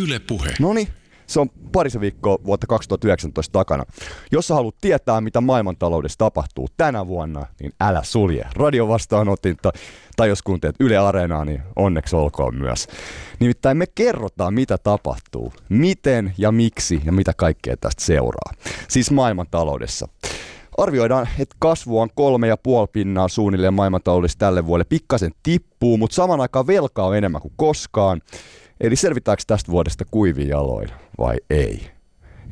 Yle Puhe. Noni, se on parisen viikkoa vuotta 2019 takana. Jos sä haluat tietää, mitä maailmantaloudessa tapahtuu tänä vuonna, niin älä sulje radiovastaanotinta. Tai jos kuuntelet Yle Areenaa, niin onneksi olkoon myös. Nimittäin me kerrotaan, mitä tapahtuu, miten ja miksi ja mitä kaikkea tästä seuraa. Siis maailmantaloudessa. Arvioidaan, että kasvu on kolme ja puoli pinnaa suunnilleen maailmantaloudessa tälle vuodelle. Pikkasen tippuu, mutta saman aikaan velkaa on enemmän kuin koskaan. Eli selvitäänkö tästä vuodesta kuivin jaloin vai ei?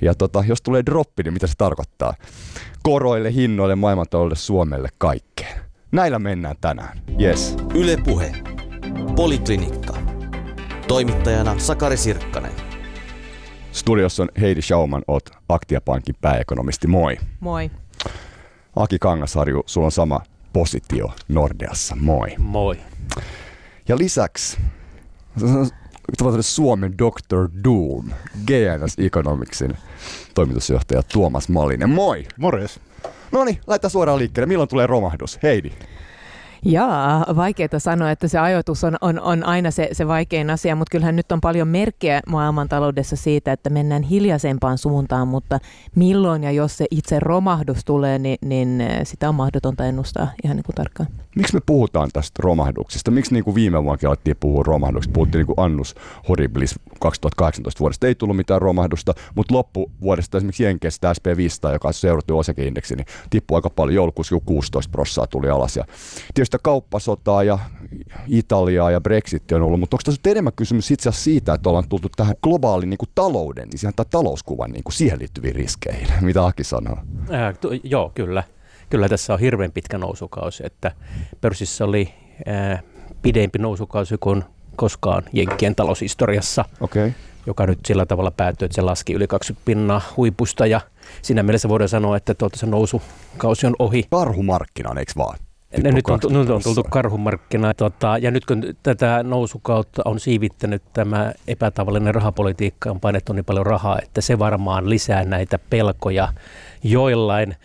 Ja tota, jos tulee droppi, niin mitä se tarkoittaa? Koroille, hinnoille, maailmantaloudelle, Suomelle, kaikkeen. Näillä mennään tänään. Yes. Yle Puhe. Poliklinikka. Toimittajana Sakari Sirkkanen. Studiossa on Heidi Schauman, oot Aktiapankin pääekonomisti. Moi. Moi. Aki Kangasarju, sulla on sama positio Nordeassa. Moi. Moi. Ja lisäksi tavallaan Suomen Dr. Doom, GNS Economicsin toimitusjohtaja Tuomas Malinen. Moi! Morjes. No niin, laitetaan suoraan liikkeelle. Milloin tulee romahdus? Heidi. Jaa, vaikeaa sanoa, että se ajoitus on, on, on aina se, se vaikein asia, mutta kyllähän nyt on paljon merkkejä maailmantaloudessa siitä, että mennään hiljaisempaan suuntaan, mutta milloin ja jos se itse romahdus tulee, niin, niin sitä on mahdotonta ennustaa ihan niin kuin tarkkaan. Miksi me puhutaan tästä romahduksesta? Miksi niin kuin viime vuonna alettiin puhua romahduksesta? Puhuttiin niin kuin Annus Horribilis 2018 vuodesta. Ei tullut mitään romahdusta, mutta loppuvuodesta esimerkiksi Jenkeissä SP500, joka on seurattu osakeindeksi, niin tippui aika paljon. Joulukuussa 16 prosenttia tuli alas. Ja tietysti kauppasotaa ja Italiaa ja Brexit on ollut, mutta onko tässä enemmän kysymys itse asiassa siitä, että ollaan tultu tähän globaalin niin kuin talouden, niin siihen talouskuvan niin kuin siihen liittyviin riskeihin, mitä Aki sanoo? Ää, tu- joo, kyllä. Kyllä tässä on hirveän pitkä nousukausi, että pörssissä oli ää, pidempi nousukausi kuin koskaan Jenkkien taloushistoriassa, okay. joka nyt sillä tavalla päättyi, että se laski yli 20 pinnaa huipusta ja siinä mielessä voidaan sanoa, että tuota se nousukausi on ohi. Karhumarkkinan, eikö vaan? Ne nyt, on, nyt on tultu karhumarkkina. Tota, ja nyt kun tätä nousukautta on siivittänyt tämä epätavallinen rahapolitiikka, on painettu niin paljon rahaa, että se varmaan lisää näitä pelkoja joillain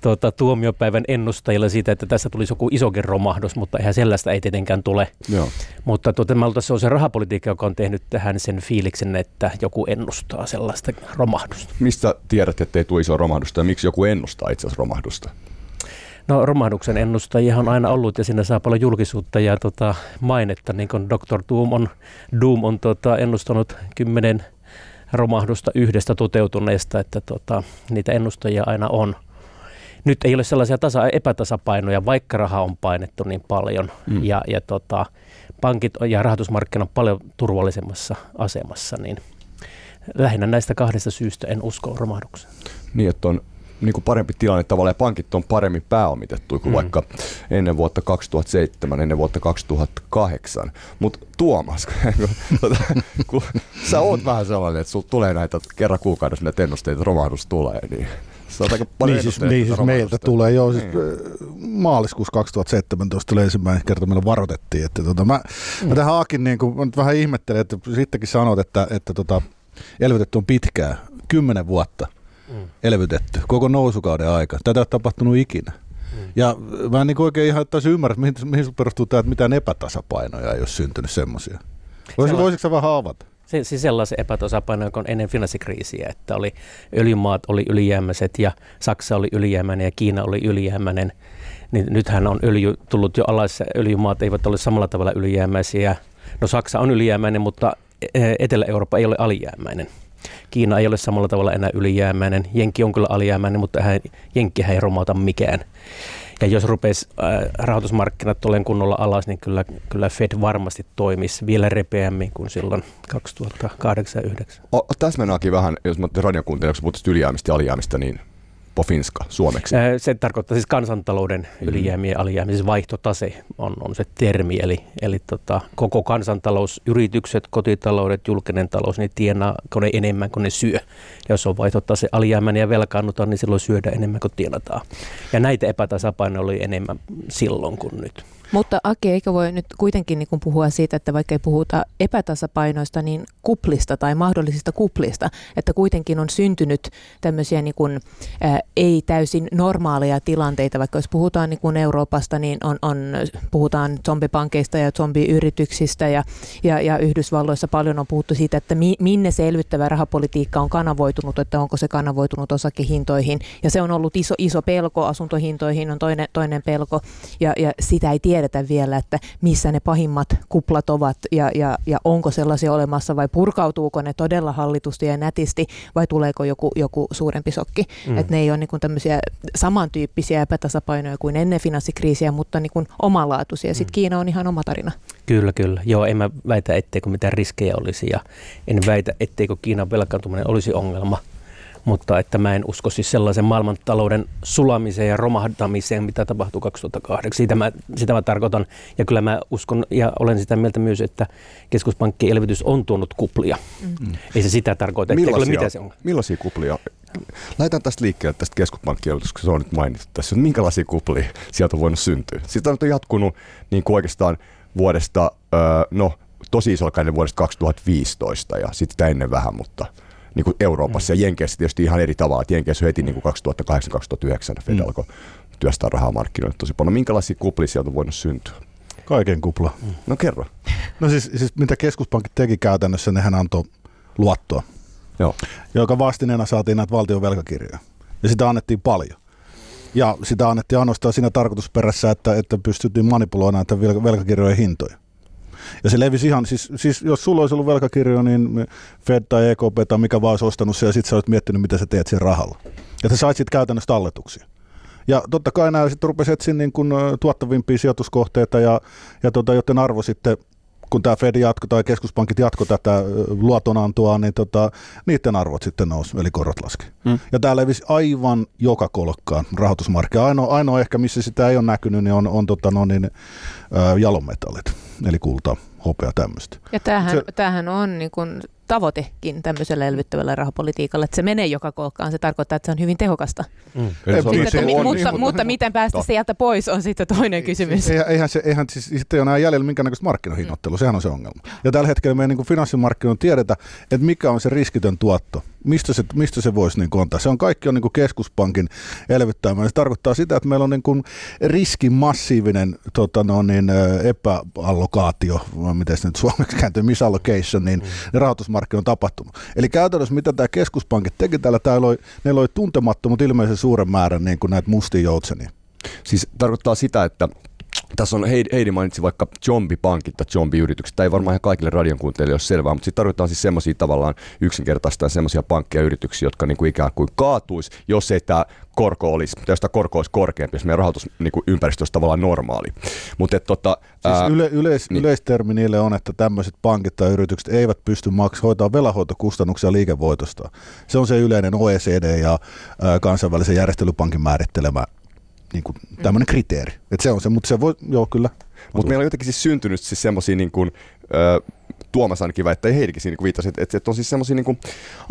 tuota, tuomiopäivän ennustajilla siitä, että tässä tulisi joku isokin romahdus, mutta eihän sellaista ei tietenkään tule. Joo. Mutta tuota, se on se rahapolitiikka, joka on tehnyt tähän sen fiiliksen, että joku ennustaa sellaista romahdusta. Mistä tiedät, että ei tule iso romahdusta ja miksi joku ennustaa itse asiassa romahdusta? No romahduksen ennustajia on aina ollut ja siinä saa paljon julkisuutta ja tota, mainetta, niin kuin Dr. Doom on, Doom on tota, ennustanut kymmenen romahdusta yhdestä toteutuneesta, että tota, niitä ennustajia aina on. Nyt ei ole sellaisia tasa, epätasapainoja, vaikka raha on painettu niin paljon mm. ja, ja tota, pankit ja rahoitusmarkkinat on paljon turvallisemmassa asemassa, niin lähinnä näistä kahdesta syystä en usko romahdukseen. Niin, että on niin kuin parempi tilanne tavallaan ja pankit on paremmin pääomitettu kuin mm. vaikka ennen vuotta 2007, ennen vuotta 2008. Mutta Tuomas, kun, kun sä oot vähän sellainen, että sulla tulee näitä kerran kuukaudessa näitä ennusteita, romahdus tulee, niin sä aika paljon niin siis, niin siis meiltä tulee jo siis niin. maaliskuussa 2017 tuli ensimmäinen kerta meillä varoitettiin, että tota, mä, mm. mä tähän Aakin niin kuin, mä nyt vähän ihmettelen, että sittenkin sanot, että, että tota, elvytetty on pitkää, kymmenen vuotta – mm. elvytetty koko nousukauden aika. Tätä ei tapahtunut ikinä. Mm. Ja mä en niin oikein ihan täysin ymmärrä, mihin, mihin perustuu tämä, että mitään epätasapainoja ei ole syntynyt semmoisia. Voisitko, voisitko vähän avata? Se, siis sellaisen epätasapaino, joka on ennen finanssikriisiä, että oli öljymaat oli ylijäämäiset ja Saksa oli ylijäämäinen ja Kiina oli ylijäämäinen. Niin nythän on öljy tullut jo alas, öljymaat eivät ole samalla tavalla ylijäämäisiä. No Saksa on ylijäämäinen, mutta e, Etelä-Eurooppa ei ole alijäämäinen. Kiina ei ole samalla tavalla enää ylijäämäinen. Jenkki on kyllä alijäämäinen, mutta hän, Jenkkihän ei romauta mikään. Ja jos rupeisi äh, rahoitusmarkkinat olen kunnolla alas, niin kyllä, kyllä Fed varmasti toimisi vielä repeämmin kuin silloin 2008 ja 2009. Täsmennäkin vähän, jos mä radiokuuntelijaksi puhutaan ylijäämistä ja alijäämistä, niin po finska suomeksi? Se tarkoittaa siis kansantalouden mm. ylijäämiä ja alijäämiä, siis vaihtotase on, on se termi, eli, eli tota, koko kansantalous, yritykset, kotitaloudet, julkinen talous, niin tienaako ne enemmän kuin ne syö. Ja jos on vaihtotase alijäämäinen ja velkaannutaan, niin silloin syödään enemmän kuin tienataan. Ja näitä epätasapainoja oli enemmän silloin kuin nyt. Mutta Aki, eikö voi nyt kuitenkin niin puhua siitä, että vaikka ei puhuta epätasapainoista, niin kuplista tai mahdollisista kuplista, että kuitenkin on syntynyt tämmöisiä niin kuin, ää, ei täysin normaaleja tilanteita, vaikka jos puhutaan niin kuin Euroopasta, niin on, on, puhutaan zombipankeista ja zombiyrityksistä ja, ja, ja Yhdysvalloissa paljon on puhuttu siitä, että mi, minne se elvyttävä rahapolitiikka on kanavoitunut, että onko se kanavoitunut osakehintoihin. Ja se on ollut iso, iso pelko, asuntohintoihin on toinen, toinen pelko. Ja, ja sitä ei tiedetä vielä, että missä ne pahimmat kuplat ovat ja, ja, ja onko sellaisia olemassa vai purkautuuko ne todella hallitusti ja nätisti vai tuleeko joku, joku suurempi sokki. Mm. Että ne ei ole niin kuin tämmöisiä samantyyppisiä epätasapainoja kuin ennen finanssikriisiä, mutta niin kuin omalaatuisia. Sitten mm. Kiina on ihan oma tarina. Kyllä, kyllä. Joo, en mä väitä, etteikö mitään riskejä olisi ja en väitä, etteikö Kiinan velkaantuminen olisi ongelma mutta että mä en usko siis sellaisen maailmantalouden sulamiseen ja romahdamiseen, mitä tapahtui 2008. Siitä mä, sitä mä tarkoitan. Ja kyllä mä uskon ja olen sitä mieltä myös, että keskuspankkien elvytys on tuonut kuplia. Mm. Ei se sitä tarkoita, että ole mitä se on. Millaisia kuplia? Laitan tästä liikkeelle tästä keskuspankkielvytyksestä, koska se on nyt mainittu tässä. Minkälaisia kuplia sieltä on voinut syntyä? Sitä on jatkunut niin kuin oikeastaan vuodesta, no tosi isolla vuodesta 2015 ja sitten ennen vähän, mutta – niin kuin Euroopassa mm. ja Jenkeissä tietysti ihan eri tavalla. Et Jenkeissä heti niin 2008-2009 Fed mm. alkoi työstää rahaa markkinoille tosi paljon. Minkälaisia kuplia sieltä on voinut syntyä? Kaiken kupla. Mm. No kerro. No siis, siis mitä keskuspankit teki käytännössä, nehän antoi luottoa, Joo. joka vastineena saatiin näitä valtion velkakirjoja. Ja sitä annettiin paljon. Ja sitä annettiin ainoastaan siinä tarkoitusperässä, että, että pystyttiin manipuloimaan näitä velkakirjojen hintoja. Ja se levisi ihan, siis, siis jos sulla olisi ollut velkakirjo, niin Fed tai EKP tai mikä vaan olisi ostanut se ja sitten sä olisit miettinyt, mitä sä teet sen rahalla. Ja sä sait sitten käytännössä talletuksia. Ja totta kai nämä sitten rupesi etsiä niin kuin tuottavimpia sijoituskohteita, ja, ja tota, joten arvo sitten kun tämä Fed jatko tai keskuspankit jatko tätä luotonantoa, niin tota, niiden arvot sitten nousi, eli korot laski. Mm. Ja tämä levisi aivan joka kolkkaan rahoitusmarkkina. Ainoa, ainoa ehkä, missä sitä ei ole näkynyt, niin on, on tota, no niin, ä, jalonmetallit, eli kulta, hopea, tämmöistä. Ja tämähän, se, tämähän on niin kuin tavoitekin tämmöisellä elvyttävällä rahapolitiikalla, että se menee joka kolkkaan. Se tarkoittaa, että se on hyvin tehokasta. Mm. Sitten, on, että, mi- on, mutta, niin, mutta miten päästä sieltä pois on sitten toinen kysymys. Eihän, eihän, se, eihän siis, sitten ei ole enää jäljellä minkäännäköistä markkinahinnoittelua, mm. sehän on se ongelma. Ja tällä hetkellä meidän niin finanssimarkkinoilla tiedetä, että mikä on se riskitön tuotto mistä se, mistä se voisi niin antaa. Se on kaikki on niin keskuspankin elvyttämään. Se tarkoittaa sitä, että meillä on niin kuin riskin massiivinen tota no, niin, epäallokaatio, miten se nyt suomeksi kääntyy, misallocation, niin mm. rahoitusmarkkina on tapahtunut. Eli käytännössä mitä tämä keskuspankit teki täällä, täällä oli, ne oli tuntemattomat ilmeisen suuren määrän niin kuin näitä mustia joutsenia. Siis tarkoittaa sitä, että tässä on Heidi, mainitsi vaikka zombipankit tai zombiyritykset. Tämä ei varmaan ihan kaikille radion kuuntelijoille ole selvää, mutta sitten tarvitaan siis semmoisia tavallaan yksinkertaista semmoisia pankkeja ja yrityksiä, jotka niinku ikään kuin kaatuisi, jos ei tämä korko olisi, jos tämä korko olisi korkeampi, jos meidän rahoitusympäristö olisi tavallaan normaali. Mutta tota, siis yle, yleis, niin. Yleistermi niille on, että tämmöiset pankit tai yritykset eivät pysty maks- hoitamaan velahoitokustannuksia liikevoitosta. Se on se yleinen OECD ja ää, kansainvälisen järjestelypankin määrittelemä niin kuin tämmöinen mm. kriteeri. Et se on se, mutta se voi, joo kyllä. Mutta meillä on jotenkin siis syntynyt siis semmoisia niin kuin, ö, Tuomas ainakin väittää, Heidikin siinä viittasi, että, että on siis semmoisia niin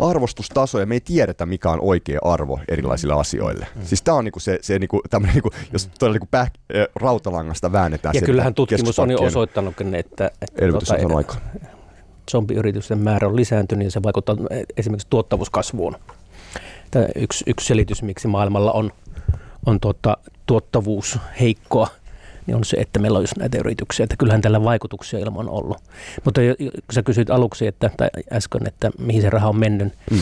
arvostustasoja, me ei tiedetä mikä on oikea arvo erilaisille mm. asioille. Mm. Siis tämä on niin kuin se, se niin kuin, tämmöinen, niin kuin, jos todella niin päh, rautalangasta väännetään. Ja kyllähän tutkimus on jo osoittanutkin, että, että elvytys tuota, on aika. zombiyritysten määrä on lisääntynyt ja se vaikuttaa esimerkiksi tuottavuuskasvuun. Tämä yksi, yksi selitys, miksi maailmalla on on tuota, tuottavuus heikkoa, niin on se, että meillä on just näitä yrityksiä, että kyllähän tällä vaikutuksia ilman on ollut. Mutta kun sä kysyit aluksi, että, tai äsken, että mihin se raha on mennyt, mm.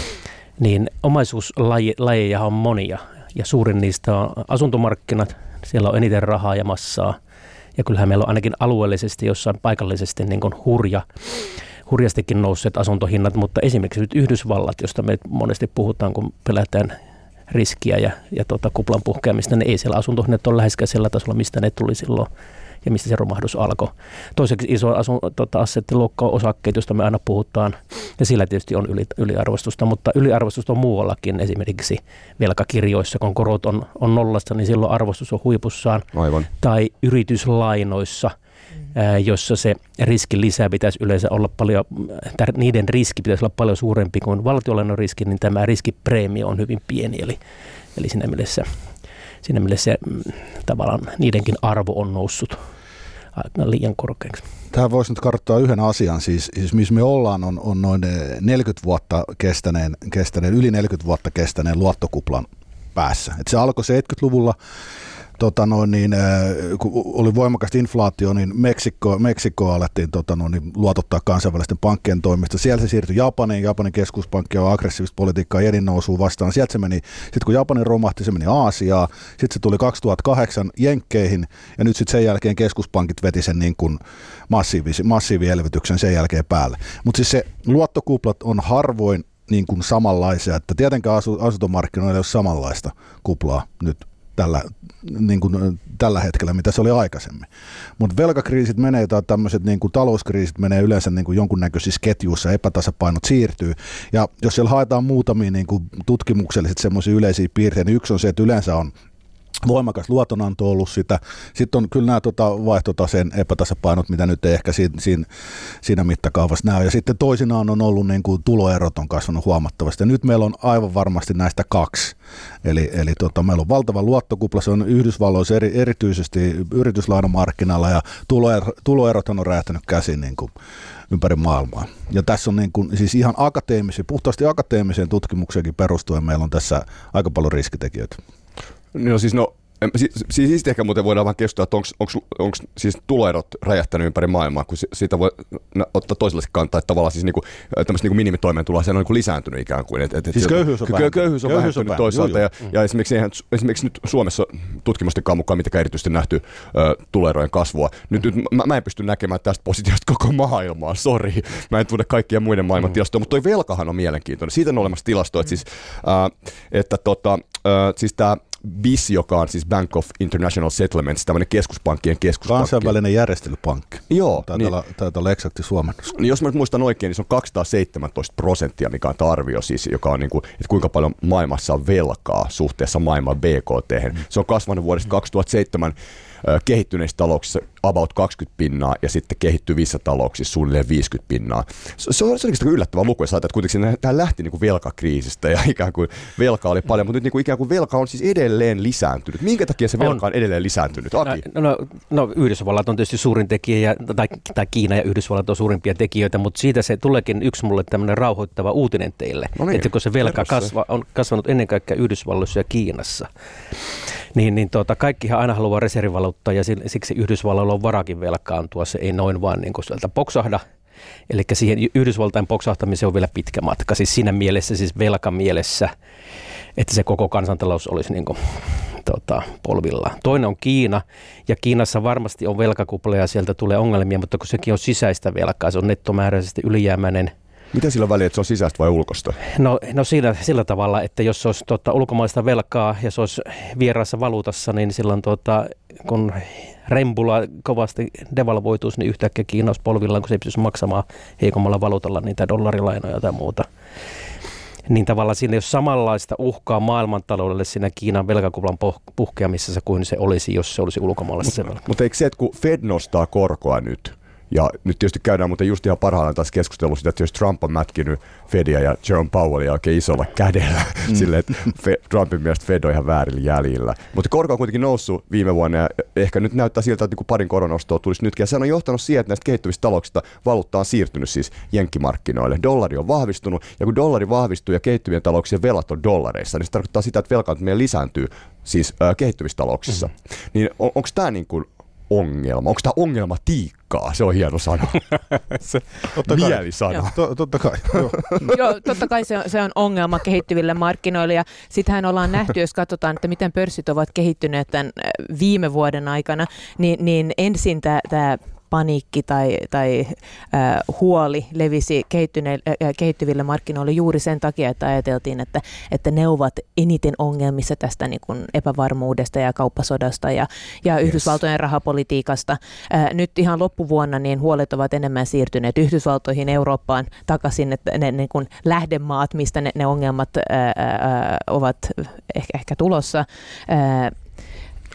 niin omaisuuslajeja on monia, ja suurin niistä on asuntomarkkinat, siellä on eniten rahaa ja massaa, ja kyllähän meillä on ainakin alueellisesti jossain paikallisesti niin kuin hurja, hurjastikin nousseet asuntohinnat, mutta esimerkiksi nyt Yhdysvallat, josta me monesti puhutaan, kun pelätään riskiä ja, ja tota, kuplan puhkeamista, niin ei siellä asuntohinnat ole läheskään sillä tasolla, mistä ne tuli silloin ja mistä se romahdus alkoi. Toiseksi iso asun, tota, assettiluokka on osakkeet, joista me aina puhutaan, ja sillä tietysti on yli, yliarvostusta, mutta yliarvostusta on muuallakin, esimerkiksi velkakirjoissa, kun korot on, on nollasta, niin silloin arvostus on huipussaan, Aivan. tai yrityslainoissa – jossa se riskin lisää pitäisi yleensä olla paljon, niiden riski pitäisi olla paljon suurempi kuin valtiollinen riski, niin tämä riskipreemio on hyvin pieni. Eli, eli siinä mielessä, siinä mielessä mm, tavallaan niidenkin arvo on noussut. liian korkeaksi. Tämä voisi nyt kartoittaa yhden asian, siis, siis missä me ollaan on, on noin 40 vuotta kestäneen, kestäneen, yli 40 vuotta kestäneen luottokuplan päässä. Et se alkoi 70-luvulla tota noin, niin, kun oli voimakas inflaatio, niin Meksiko, Meksikoa alettiin tota noin, niin, luotottaa kansainvälisten pankkien toimista. Siellä se siirtyi Japaniin, Japanin keskuspankki on aggressiivista politiikkaa jedin nousuun vastaan. Sieltä se meni, sitten kun Japanin romahti, se meni Aasiaan, sitten se tuli 2008 Jenkkeihin, ja nyt sitten sen jälkeen keskuspankit veti sen niin kuin massiivi, massiivielvytyksen sen jälkeen päälle. Mutta siis se luottokuplat on harvoin niin kuin samanlaisia, että tietenkään asuntomarkkinoilla ei ole samanlaista kuplaa nyt tällä, niin kuin tällä hetkellä, mitä se oli aikaisemmin. Mutta velkakriisit menee tai tämmöiset niin talouskriisit menee yleensä niin kuin jonkunnäköisissä ketjuissa, epätasapainot siirtyy. Ja jos siellä haetaan muutamia niin kuin tutkimukselliset semmoisia yleisiä piirteitä, niin yksi on se, että yleensä on voimakas luotonanto ollut sitä. Sitten on kyllä nämä tota, vaihtotaseen epätasapainot, mitä nyt ei ehkä siinä, siinä, siinä mittakaavassa näy. Ja sitten toisinaan on ollut niin kuin tuloerot on kasvanut huomattavasti. Ja nyt meillä on aivan varmasti näistä kaksi. Eli, eli tota, meillä on valtava luottokupla, se on Yhdysvalloissa eri, erityisesti yrityslainamarkkinalla ja tuloer, tuloerot on räjähtänyt käsin niin kuin ympäri maailmaa. Ja tässä on niin kuin, siis ihan akateemisen, puhtaasti akateemiseen tutkimukseenkin perustuen meillä on tässä aika paljon riskitekijöitä. No siis no, Siis, siis ehkä muuten voidaan vähän keskustella, että onko siis tuloerot räjähtänyt ympäri maailmaa, kun siitä voi ottaa toiselle kantaa, että tavallaan siis niinku, tämmöistä niinku minimitoimeentuloa, on niinku lisääntynyt ikään kuin. Et, et, siis köyhyys on, vähentynyt. Köyhyys on köyhyys vähentynyt on toisaalta, joo, joo. ja, ja esimerkiksi, eihän, esimerkiksi nyt Suomessa tutkimustenkaan mukaan mitenkään erityisesti nähty ö, tuloerojen kasvua. Nyt, nyt mä, mä, en pysty näkemään tästä positiosta koko maailmaa, sori. Mä en tunne kaikkia muiden maailman mm. tilastoja, mutta toi velkahan on mielenkiintoinen. Siitä on olemassa tilastoja, että, siis, äh, että tota, äh, siis tämä BIS, joka on siis Bank of International Settlements, tämmöinen keskuspankkien keskuspankki. Kansainvälinen järjestelypankki. Joo. Taitaa, niin, olla, taitaa olla eksakti suomennus. Niin jos mä nyt muistan oikein, niin se on 217 prosenttia, mikä on arvio siis, joka on niin kuin, että kuinka paljon maailmassa on velkaa suhteessa maailman BKT. Mm. Se on kasvanut vuodesta 2007 kehittyneissä talouksissa about 20 pinnaa ja sitten kehittyvissä talouksissa suunnilleen 50 pinnaa. Se, se on, se on yllättävä luku, jos että kuitenkin tämä lähti niin kuin velkakriisistä ja ikään kuin velka oli paljon, mutta nyt niin kuin ikään kuin velka on siis edelleen lisääntynyt. Minkä takia se velka on, on edelleen lisääntynyt? Aki? No, no, no Yhdysvallat on tietysti suurin tekijä, ja, tai, tai Kiina ja Yhdysvallat on suurimpia tekijöitä, mutta siitä se tuleekin yksi mulle tämmöinen rauhoittava uutinen teille, no niin, että kun se velka kasva, on kasvanut ennen kaikkea Yhdysvalloissa ja Kiinassa, niin, niin tuota, kaikkihan aina haluaa reservivaluuttaa ja siksi Yhdysvalloilla on varakin velkaantua. Se ei noin vaan niin kuin sieltä poksahda. Eli siihen Yhdysvaltain poksahtamiseen on vielä pitkä matka. Siis siinä mielessä, siis velkamielessä, että se koko kansantalous olisi niin kuin, tota, polvillaan. Toinen on Kiina, ja Kiinassa varmasti on velkakupla ja sieltä tulee ongelmia, mutta kun sekin on sisäistä velkaa, se on nettomääräisesti ylijäämäinen – mitä sillä väliä, että se on sisäistä vai ulkosta? No, no sillä, sillä tavalla, että jos se olisi tota, ulkomaista velkaa ja se olisi vieraassa valuutassa, niin silloin tota, kun rembula kovasti devalvoituisi, niin yhtäkkiä Kiina olisi polvillaan, kun se ei pystyisi maksamaan heikommalla valuutalla niitä dollarilainoja tai muuta. Niin tavallaan siinä ei ole samanlaista uhkaa maailmantaloudelle siinä Kiinan velkakuplan puhkeamisessa kuin se olisi, jos se olisi ulkomaalaisessa. Mutta eikö se, että kun Fed nostaa korkoa nyt, ja nyt tietysti käydään mutta just ihan parhaillaan taas keskustelua sitä, että jos Trump on mätkinyt Fedia ja Jerome Powellia oikein isolla kädellä mm. silleen, että Fe, Trumpin mielestä Fed on ihan väärillä jäljillä. Mutta korko on kuitenkin noussut viime vuonna ja ehkä nyt näyttää siltä, että niin parin koronostoa tulisi nytkin. Ja se on johtanut siihen, että näistä kehittyvistä talouksista valuutta on siirtynyt siis jenkkimarkkinoille. Dollari on vahvistunut ja kun dollari vahvistuu ja kehittyvien talouksien velat on dollareissa, niin se tarkoittaa sitä, että velkaantuminen lisääntyy siis äh, kehittyvissä talouksissa. Mm. Niin on, onko tämä niin kuin ongelma? Onko tämä ongelmatiikkaa? Se on hieno sana. se, totta Mielisana. To, totta kai. Joo. Joo, totta kai se on, se on ongelma kehittyville markkinoille. Ja sittenhän ollaan nähty, jos katsotaan, että miten pörssit ovat kehittyneet tämän viime vuoden aikana, niin, niin ensin tämä paniikki tai, tai äh, huoli levisi äh, kehittyville markkinoille juuri sen takia, että ajateltiin, että, että ne ovat eniten ongelmissa tästä niin kuin epävarmuudesta ja kauppasodasta ja, ja yes. Yhdysvaltojen rahapolitiikasta. Äh, nyt ihan loppuvuonna niin huolet ovat enemmän siirtyneet Yhdysvaltoihin, Eurooppaan takaisin, että ne niin kuin lähdemaat, mistä ne, ne ongelmat äh, äh, ovat ehkä, ehkä tulossa. Äh,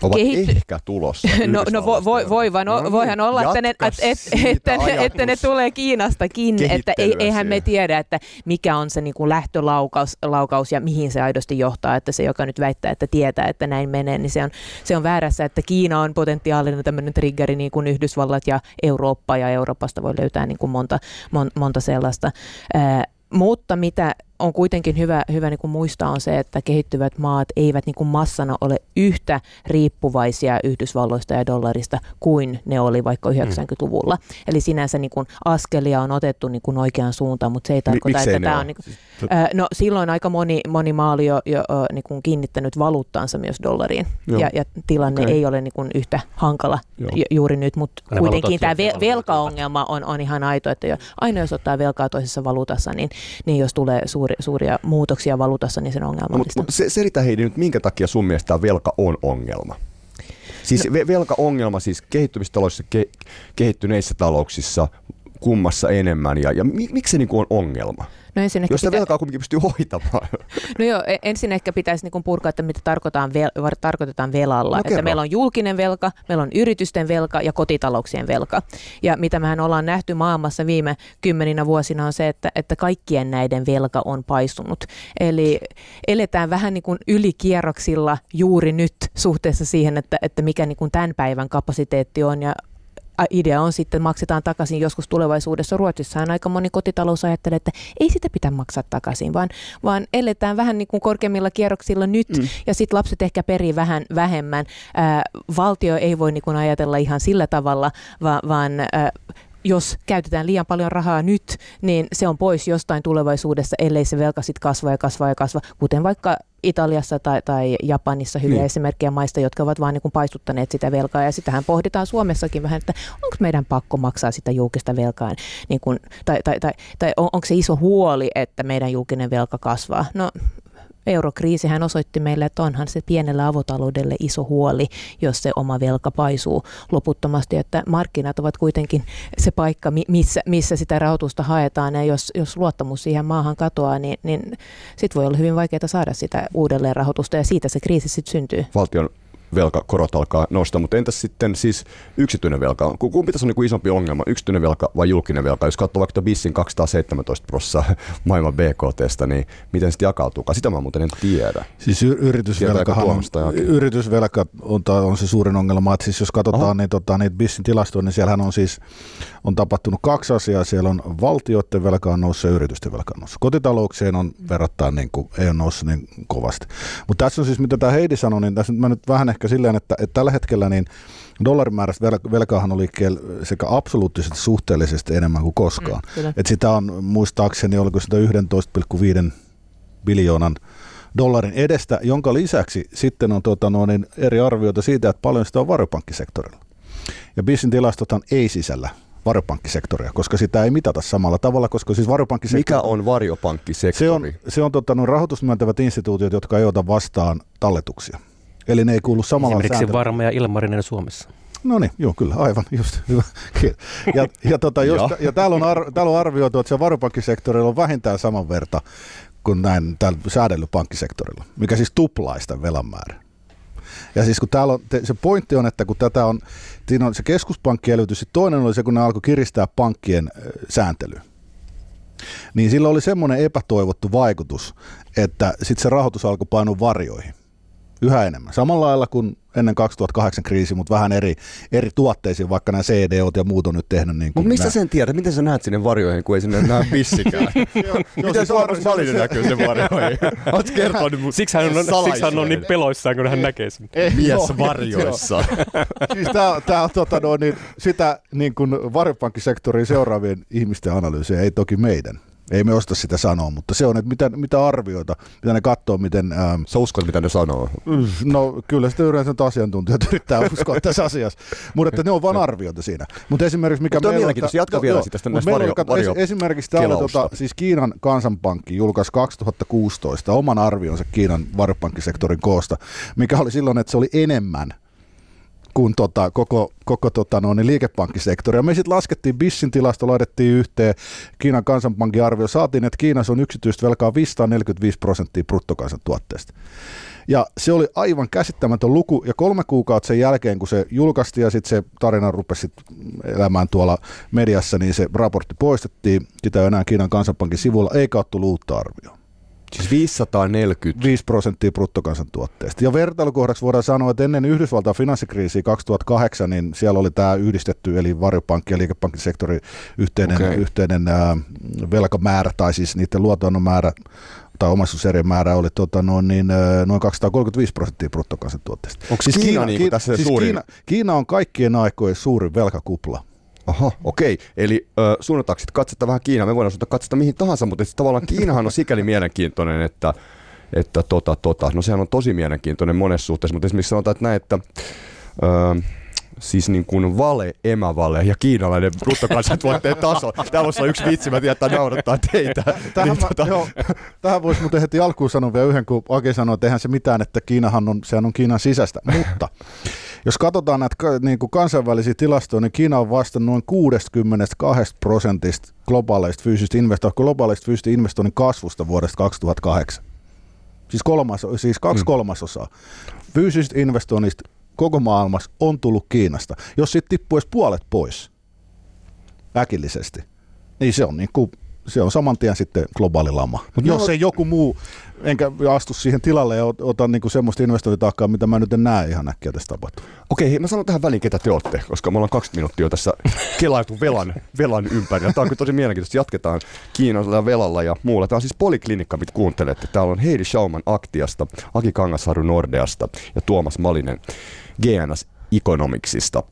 ovat kehitty... ehkä tulossa. no, no vo, voi, voi vaan, no, voihan olla, että ne, et, et, että, ne, että ne tulee Kiinastakin, että ei, eihän me tiedä, että mikä on se niin kuin lähtölaukaus laukaus ja mihin se aidosti johtaa, että se, joka nyt väittää, että tietää, että näin menee, niin se on, se on väärässä, että Kiina on potentiaalinen tämmöinen triggeri niin kuin Yhdysvallat ja Eurooppa, ja Euroopasta voi löytää niin kuin monta, mon, monta sellaista. Ää, mutta mitä on kuitenkin hyvä, hyvä niin kuin muistaa on se, että kehittyvät maat eivät niin kuin massana ole yhtä riippuvaisia Yhdysvalloista ja dollarista kuin ne oli vaikka 90-luvulla. Mm. Eli sinänsä niin kuin askelia on otettu niin kuin oikeaan suuntaan, mutta se ei tarkoita, Miksei että tämä on... Niin kuin, äh, no silloin aika moni, moni maa oli jo, jo niin kuin kiinnittänyt valuuttaansa myös dollariin ja, ja tilanne okay. ei ole niin kuin yhtä hankala ju, juuri nyt, mutta kuitenkin tämä ve- velkaongelma on, on ihan aito, että jo, aina jos ottaa velkaa toisessa valuutassa, niin, niin jos tulee suuri suuri, suuria muutoksia valuutassa, niin sen ongelmallista. No, mutta se, selitä Heidi nyt, minkä takia sun mielestä velka on ongelma? Siis no. velkaongelma siis kehittymistaloissa, ke, kehittyneissä talouksissa, kummassa enemmän ja, ja miksi se niin on ongelma? No ensin ehkä Jos sitä pitä... velkaa kuitenkin pystyy hoitamaan. No joo, e- ensin ehkä pitäisi niin purkaa, että mitä tarkoitetaan, vel- tarkoitetaan velalla. No, että meillä on julkinen velka, meillä on yritysten velka ja kotitalouksien velka. Ja mitä mehän ollaan nähty maailmassa viime kymmeninä vuosina on se, että, että kaikkien näiden velka on paisunut. Eli eletään vähän niin kuin ylikierroksilla juuri nyt suhteessa siihen, että, että mikä niin kuin tämän päivän kapasiteetti on. Ja idea on sitten, maksetaan takaisin joskus tulevaisuudessa. Ruotsissahan aika moni kotitalous ajattelee, että ei sitä pitää maksaa takaisin, vaan, vaan eletään vähän niin kuin korkeammilla kierroksilla nyt mm. ja sitten lapset ehkä perii vähän vähemmän. Ää, valtio ei voi niin kuin ajatella ihan sillä tavalla, vaan, vaan ää, jos käytetään liian paljon rahaa nyt, niin se on pois jostain tulevaisuudessa, ellei se velka sitten kasva ja kasva ja kasva, kuten vaikka Italiassa tai, tai Japanissa hyviä niin. esimerkkejä maista, jotka ovat vain niin paistuttaneet sitä velkaa. Ja sitähän pohditaan Suomessakin vähän, että onko meidän pakko maksaa sitä julkista velkaa, niin kuin, tai, tai, tai, tai on, onko se iso huoli, että meidän julkinen velka kasvaa. No eurokriisihän osoitti meille, että onhan se pienellä avotaloudelle iso huoli, jos se oma velka paisuu loputtomasti, että markkinat ovat kuitenkin se paikka, missä, missä sitä rahoitusta haetaan, ja jos, jos luottamus siihen maahan katoaa, niin, niin sitten voi olla hyvin vaikeaa saada sitä uudelleen rahoitusta, ja siitä se kriisi sitten syntyy. Valtion velkakorot alkaa nostaa, mutta entäs sitten siis yksityinen velka? Kumpi tässä on niin isompi ongelma, yksityinen velka vai julkinen velka? Jos katsoo vaikka BISin 217 prosenttia maailman BKTstä, niin miten sitten jakautuu? Sitä mä muuten en tiedä. Siis y- yritysvelka, on, yritysvelka on, on, se suurin ongelma. Että siis jos katsotaan niin, tota, niitä BISin tilastoja, niin siellähän on siis on tapahtunut kaksi asiaa. Siellä on valtioiden velka on noussut ja yritysten velka on noussut. Kotitalouksien on verrattain niin kuin, ei ole noussut niin kovasti. Mutta tässä on siis, mitä tämä Heidi sanoi, niin tässä mä nyt vähän ehkä silleen, että, että tällä hetkellä niin dollarimääräistä vel- velkaahan on liikkeellä sekä absoluuttisesti suhteellisesti enemmän kuin koskaan. Mm, Et sitä on muistaakseni, oliko sitä 11,5 biljoonan dollarin edestä, jonka lisäksi sitten on tota, no, niin eri arvioita siitä, että paljon sitä on varopankkisektorilla. Ja BISin tilastothan ei sisällä varjopankkisektoria, koska sitä ei mitata samalla tavalla, koska siis varjopankkisektori... Mikä on varjopankkisektori? Se on, se on tota, no, rahoitusmyöntävät instituutiot, jotka ei ota vastaan talletuksia. Eli ne ei kuulu samalla Esimerkiksi sääntely. Varma ja Ilmarinen Suomessa. No niin, joo kyllä, aivan, just, hyvä. Ja, ja, tota, jos, ja täällä, on ar, täällä on arvioitu, että se varopankkisektorilla on vähintään saman verta kuin näin täällä säädellyt pankkisektorilla, mikä siis tuplaista velan määrä. Ja siis kun täällä on, se pointti on, että kun tätä on, siinä on se keskuspankkielvytys, toinen oli se, kun ne alkoi kiristää pankkien sääntelyä niin sillä oli semmoinen epätoivottu vaikutus, että sitten se rahoitus alkoi painua varjoihin yhä enemmän. Samalla lailla kuin ennen 2008 kriisi, mutta vähän eri, eri tuotteisiin, vaikka nämä CDOt ja muut on nyt tehnyt. Niin mutta mistä nämä... sen tiedät? Miten sä näet sinne varjoihin, kun ei sinne näe pissikään? Miten se varmasti valinen näkyy sen varjoihin? Oot kertonut Siksi hän on, siksi hän on niin peloissaan, kun hän näkee sen. Mies varjoissa. siis tää, tää on tota, no, niin, sitä niin kuin varjopankkisektorin seuraavien ihmisten analyysiä, ei toki meidän. Ei me osta sitä sanoa, mutta se on, että mitä, mitä arvioita, mitä ne katsoo, miten... Ähm, Sä uskot, mitä ne sanoo? No kyllä sitten yleensä asiantuntijat yrittää uskoa tässä asiassa, mutta että ne on vain arvioita siinä. Mutta esimerkiksi mikä meillä on... Jatka no, vielä sitä näistä varjo, varjo, Esimerkiksi täällä tota, siis Kiinan kansanpankki julkaisi 2016 oman arvionsa Kiinan varjopankkisektorin koosta, mikä oli silloin, että se oli enemmän kuin tota, koko, koko tota, no, niin liikepankkisektori. Ja me sitten laskettiin Bissin tilasto, laitettiin yhteen Kiinan kansanpankin arvio. Saatiin, että Kiinassa on yksityistä velkaa 545 prosenttia bruttokansantuotteesta. Ja se oli aivan käsittämätön luku, ja kolme kuukautta sen jälkeen, kun se julkaistiin, ja sitten se tarina rupesi elämään tuolla mediassa, niin se raportti poistettiin, sitä ei enää Kiinan kansanpankin sivulla, eikä tullut uutta arvioa. Siis 540. 5 prosenttia bruttokansantuotteesta. Ja vertailukohdaksi voidaan sanoa, että ennen Yhdysvaltain finanssikriisiä 2008, niin siellä oli tämä yhdistetty, eli varjopankki ja liikepankkisektori yhteinen, okay. yhteinen ää, velkamäärä, tai siis niiden luotonnon määrä tai omaisuuserien määrä oli tota, noin, niin, noin 235 prosenttia bruttokansantuotteesta. Onko siis Kiina, Kiina, niin Kiina, tässä siis suurin? Kiina, Kiina on kaikkien aikojen suurin velkakupla. Aha, okei. Eli äh, suunnataanko sitten katsetta vähän Kiinaa? Me voidaan suunnata katsetta mihin tahansa, mutta siis tavallaan Kiinahan on sikäli mielenkiintoinen, että, että tota, tota, no sehän on tosi mielenkiintoinen monessa suhteessa, mutta esimerkiksi sanotaan, että näin, että äh, siis niin kuin vale, emävale ja kiinalainen bruttokansantuotteen taso. Tämä voisi olla yksi vitsi, mä tiedän, että naurattaa teitä. Tähän, niin, mä, tota... joo, tähän voisi muuten heti alkuun sanoa vielä yhden, kun Ake sanoi, että eihän se mitään, että Kiinahan on, sehän on Kiinan sisäistä. Mutta jos katsotaan näitä niin kuin kansainvälisiä tilastoja, niin Kiina on vasta noin 62 prosentista globaaleista fyysistä investoinnista, globaaleista fyysistä investoinnin kasvusta vuodesta 2008. Siis, kolmas, siis kaksi mm. kolmasosaa. Fyysisistä investoinnista koko maailmassa on tullut Kiinasta. Jos sitten tippuisi puolet pois äkillisesti, niin se on niin kuin se on saman tien sitten globaali lama. Mutta jos ei joku muu, enkä astu siihen tilalle ja ota niinku semmoista investointitaakkaa, mitä mä nyt en näe ihan äkkiä tästä tapahtuu. Okei, mä sanon tähän väliin, ketä te olette, koska me ollaan 20 minuuttia jo tässä kelaitu velan, velan ympäri. Tämä on kyllä tosi mielenkiintoista. Jatketaan Kiinalla velalla ja muulla. Tämä on siis poliklinikka, mitä kuuntelette. Täällä on Heidi Schauman Aktiasta, Aki Kangasharu Nordeasta ja Tuomas Malinen GNS Economicsista.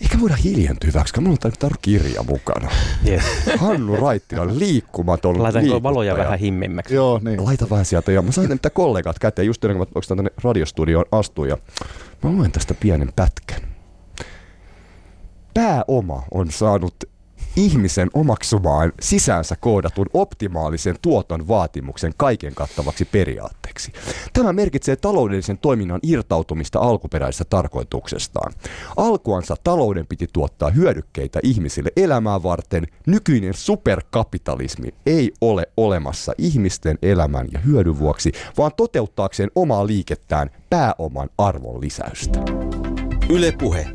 Eikä voida hiljentyä hyväksi, kun mulla on tämä kirja mukana. Yes. Hannu Raittila, liikkumaton Laitanko valoja vähän himmemmäksi? Joo, niin. Laita vähän sieltä. Ja mä sain mitä kollegat käteen just ennen kuin mä tänne radiostudioon astuin. Ja mä luen tästä pienen pätkän. Pääoma on saanut ihmisen omaksumaan sisäänsä koodatun optimaalisen tuoton vaatimuksen kaiken kattavaksi periaatteeksi. Tämä merkitsee taloudellisen toiminnan irtautumista alkuperäisestä tarkoituksestaan. Alkuansa talouden piti tuottaa hyödykkeitä ihmisille elämää varten. Nykyinen superkapitalismi ei ole olemassa ihmisten elämän ja hyödyn vuoksi, vaan toteuttaakseen omaa liikettään pääoman arvon lisäystä. Ylepuhe.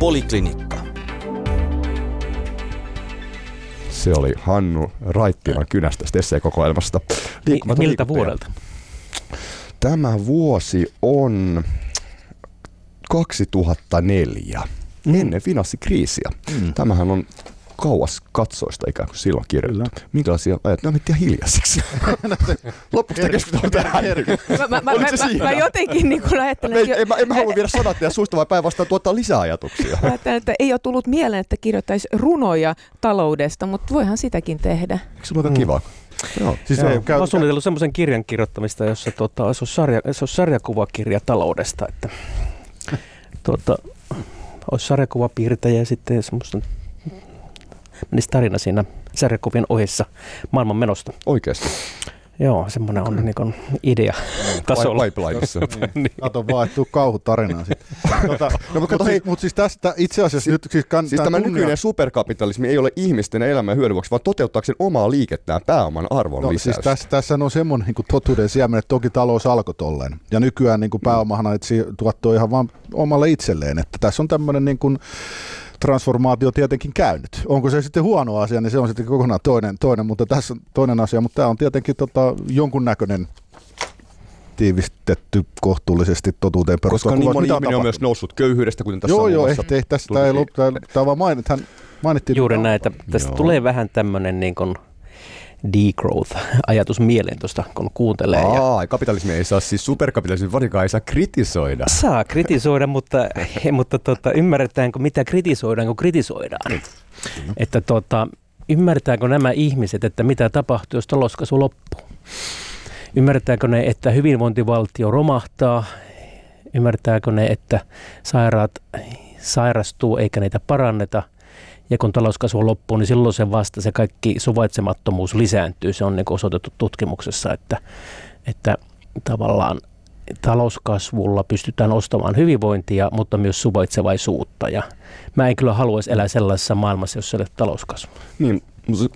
Poliklinikka. Se oli Hannu Raittilan kynästä esseekokoelmasta. Miltä liikkuja. vuodelta? Tämä vuosi on 2004, mm. ennen finanssikriisiä. Mm. Tämähän on kauas katsoista ikään kuin silloin kirjoitettu. Minkälaisia ajat? Ne on hiljaisiksi. Lopuksi tämä keskustelu tähän. Mä, mä, mä, mä, mä, jotenkin niin kuin ajattelen... Että... En, mä, en mä halua viedä sanat ja suusta, vaan päinvastoin tuottaa lisää ajatuksia. Mä ajattelen, että ei ole tullut mieleen, että kirjoittaisi runoja taloudesta, mutta voihan sitäkin tehdä. Eikö se ole mm. kiva? Joo. Siis Joo. Ei, käy, Mä oon suunnitellut semmoisen kirjan kirjoittamista, jossa tuota, se, on sarja, se on sarjakuvakirja taloudesta, että tuota, olisi sarjakuvapiirtäjä ja sitten semmoista menisi tarina siinä sarjakuvien ohessa maailman menosta. Oikeasti? Joo, semmoinen on niin idea tasolla. Pipelineissa. niin. Kato vaan, että tuu kauhutarinaa sitten. Tota, no, mutta siis, mut siis tästä itse asiassa si- nyt... Siis, kan, siis tämä tunnia... nykyinen superkapitalismi ei ole ihmisten elämän hyödyn vuoksi, vaan toteuttaakseen omaa liikettään pääoman arvon no, siis tässä, tässä on semmoinen niin totuuden siemen, että toki talous alkoi tolleen. Ja nykyään niin kuin pääomahan etsi tuottoa ihan vaan omalle itselleen. Että tässä on tämmöinen niin kuin, transformaatio tietenkin käynyt. Onko se sitten huono asia, niin se on sitten kokonaan toinen, toinen mutta tässä on toinen asia, mutta tämä on tietenkin tota, jonkunnäköinen tiivistetty kohtuullisesti totuuteen perustuva Koska niin moni ihminen on myös noussut köyhyydestä, kuten tässä Joo, on joo, ei, ei, tässä tämä ei ollut, tämä vaan mainit, hän mainittiin. Juuri näitä. Tästä joo. tulee vähän tämmöinen niin kuin degrowth-ajatus mieleen tuosta, kun kuuntelee. Aa, ja... kapitalismi ei saa, siis superkapitalismi varsinkaan ei saa kritisoida. Saa kritisoida, mutta, mutta tota, ymmärretäänkö mitä kritisoidaan, kun kritisoidaan? Mm. Että tota, ymmärretäänkö nämä ihmiset, että mitä tapahtuu, jos talouskasvu loppuu? Ymmärretäänkö ne, että hyvinvointivaltio romahtaa? Ymmärtääkö ne, että sairaat sairastuu eikä niitä paranneta – ja kun talouskasvu loppuu, niin silloin se vasta se kaikki suvaitsemattomuus lisääntyy. Se on niin osoitettu tutkimuksessa, että, että tavallaan talouskasvulla pystytään ostamaan hyvinvointia, mutta myös suvaitsevaisuutta. Ja mä en kyllä haluaisi elää sellaisessa maailmassa, jossa ei ole talouskasvu. Niin,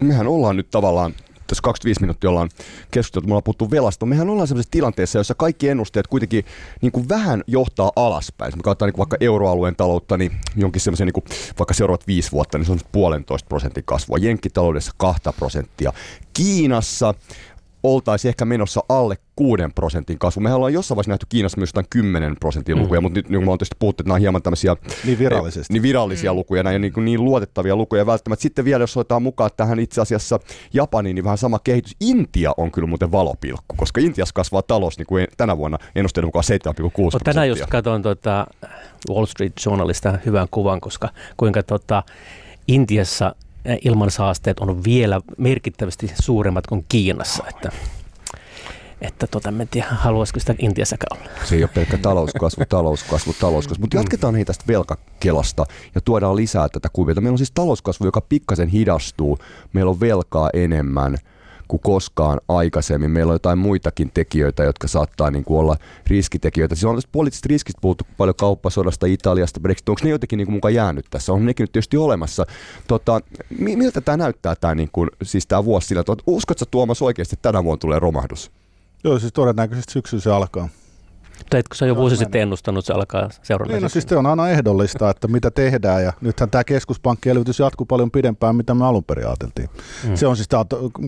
mehän ollaan nyt tavallaan tässä 25 minuuttia ollaan keskusteltu, me ollaan puhuttu velasta. Mehän ollaan sellaisessa tilanteessa, jossa kaikki ennusteet kuitenkin niin kuin vähän johtaa alaspäin. Jos me katsotaan niin vaikka euroalueen taloutta, niin jonkin semmoisen niin vaikka seuraavat viisi vuotta, niin se on puolentoista prosentin kasvua. Jenkkitaloudessa kahta prosenttia. Kiinassa oltaisiin ehkä menossa alle 6 prosentin kasvu. Mehän ollaan jossain vaiheessa nähty Kiinassa myös jotain 10 prosentin lukuja, mm. mutta nyt niin me on tietysti puhuttu, että nämä on hieman tämmöisiä niin virallisesti. niin virallisia mm. lukuja, näin, niin, kuin niin luotettavia lukuja välttämättä. Sitten vielä, jos otetaan mukaan tähän itse asiassa Japaniin, niin vähän sama kehitys. Intia on kyllä muuten valopilkku, koska Intiassa kasvaa talous niin kuin tänä vuonna ennusteiden mukaan 7,6 prosenttia. Tänään just katsoin tuota Wall Street Journalista hyvän kuvan, koska kuinka tuota, Intiassa ilmansaasteet on vielä merkittävästi suuremmat kuin Kiinassa. Että, että tota, en tiedä, haluaisiko sitä Intiassakaan olla. Se ei ole pelkkä talouskasvu, talouskasvu, talouskasvu. Mutta jatketaan hei tästä velkakelasta ja tuodaan lisää tätä kuviota. Meillä on siis talouskasvu, joka pikkasen hidastuu. Meillä on velkaa enemmän – kuin koskaan aikaisemmin. Meillä on jotain muitakin tekijöitä, jotka saattaa niin kuin olla riskitekijöitä. Siis on tästä poliittisista riskistä puhuttu paljon kauppasodasta, Italiasta, Brexit. Onko ne jotenkin niin kuin mukaan jäänyt tässä? On nekin nyt tietysti olemassa. Tota, miltä tämä näyttää tämä, niin kuin, siis tämä vuosi sillä? Uskotko Tuomas oikeasti, että tänä vuonna tulee romahdus? Joo, siis todennäköisesti syksyllä se alkaa. Tai etkö sä jo vuosi sitten ennustanut, että se alkaa seuraavana niin, no siis se on aina ehdollista, että mitä tehdään ja nythän tämä keskuspankkielvytys jatkuu paljon pidempään, mitä me alun perin ajateltiin. Mm. Se on siis,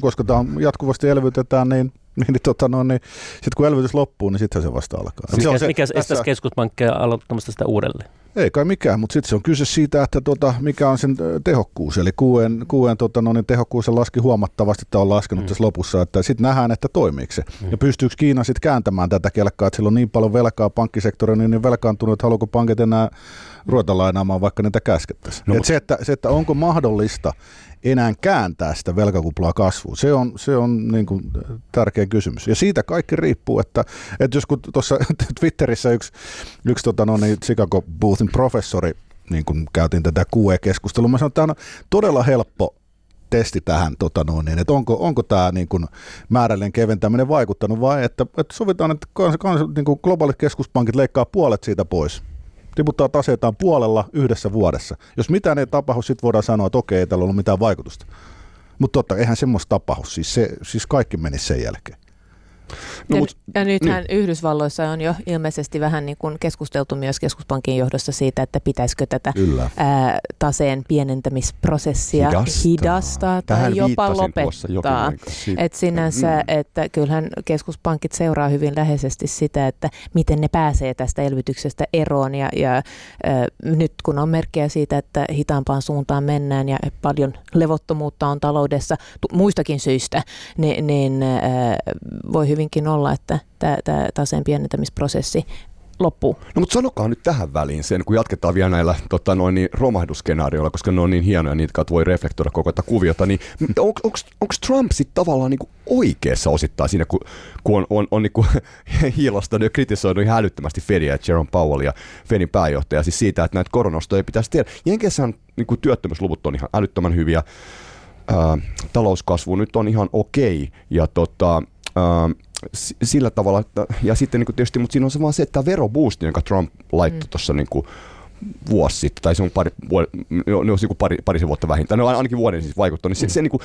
koska tämä jatkuvasti elvytetään, niin niin, niin, tota, no, niin sitten kun elvytys loppuu, niin sitten se vasta alkaa. Mikä, se on se, mikä estäisi keskuspankkeja aloittamasta sitä uudelleen? Ei kai mikään, mutta sitten se on kyse siitä, että tota, mikä on sen tehokkuus. Eli QN, QN tota, no, niin tehokkuus laski huomattavasti, että on laskenut mm. tässä lopussa, että sitten nähdään, että toimiiko se. Mm. Ja pystyykö Kiina sitten kääntämään tätä kelkkaa, että sillä on niin paljon velkaa pankkisektorilla, niin, niin velkaantunut, että haluaako pankit enää ruveta lainaamaan, vaikka niitä käskettäisiin. No, Et se, että, se, että onko mahdollista, enää kääntää sitä velkakuplaa kasvuun? Se on, se on niin kuin tärkeä kysymys. Ja siitä kaikki riippuu, että, että jos kun tuossa Twitterissä yksi, yksi tota, no niin, Chicago Boothin professori niin kun käytiin tätä QE-keskustelua, mä sanoin, että tämä on todella helppo testi tähän, tota noin, niin, että onko, onko tämä niin kuin määrällinen keventäminen vaikuttanut vai että, että sovitaan, että kans, kans, niin kuin globaalit keskuspankit leikkaa puolet siitä pois tiputtaa taseitaan puolella yhdessä vuodessa. Jos mitään ei tapahdu, sitten voidaan sanoa, että okei, ei tällä ollut mitään vaikutusta. Mutta totta, eihän semmoista tapahdu. Siis, se, siis kaikki meni sen jälkeen. No, ja, mut, ja nythän niin. Yhdysvalloissa on jo ilmeisesti vähän niin kuin keskusteltu myös keskuspankin johdossa siitä, että pitäisikö tätä ää, taseen pienentämisprosessia hidastaa, hidastaa tai jopa lopettaa. Et sinänsä, mm. että kyllähän keskuspankit seuraa hyvin läheisesti sitä, että miten ne pääsee tästä elvytyksestä eroon ja, ja ää, nyt kun on merkkejä siitä, että hitaampaan suuntaan mennään ja paljon levottomuutta on taloudessa muistakin syistä, niin, niin ää, voi hyvin hyvinkin olla, että tämä, taseen pienentämisprosessi loppuu. No mutta sanokaa nyt tähän väliin sen, kun jatketaan vielä näillä tota, noin niin, romahdusskenaarioilla, koska ne on niin hienoja, niitä voi reflektoida koko tätä kuviota, niin on, onko Trump sitten tavallaan niin oikeassa osittain siinä, kun, kun on, on, on niin hiilostanut ja kritisoinut ihan älyttömästi Fedia ja Jerome Powell ja Fedin pääjohtaja siis siitä, että näitä koronostoja ei pitäisi tehdä. Jenkessähän niin työttömyysluvut on ihan älyttömän hyviä, ää, talouskasvu nyt on ihan okei ja tota, sillä tavalla, että, ja sitten niin kuin tietysti, mutta siinä on se vaan se, että tämä veroboosti, jonka Trump laittoi mm. tuossa niin kuin, vuosi sitten, tai se on pari, ne on niin pari, parisen vuotta vähintään, ne on ainakin vuoden siis vaikuttanut, niin se, mm. se, niin kuin,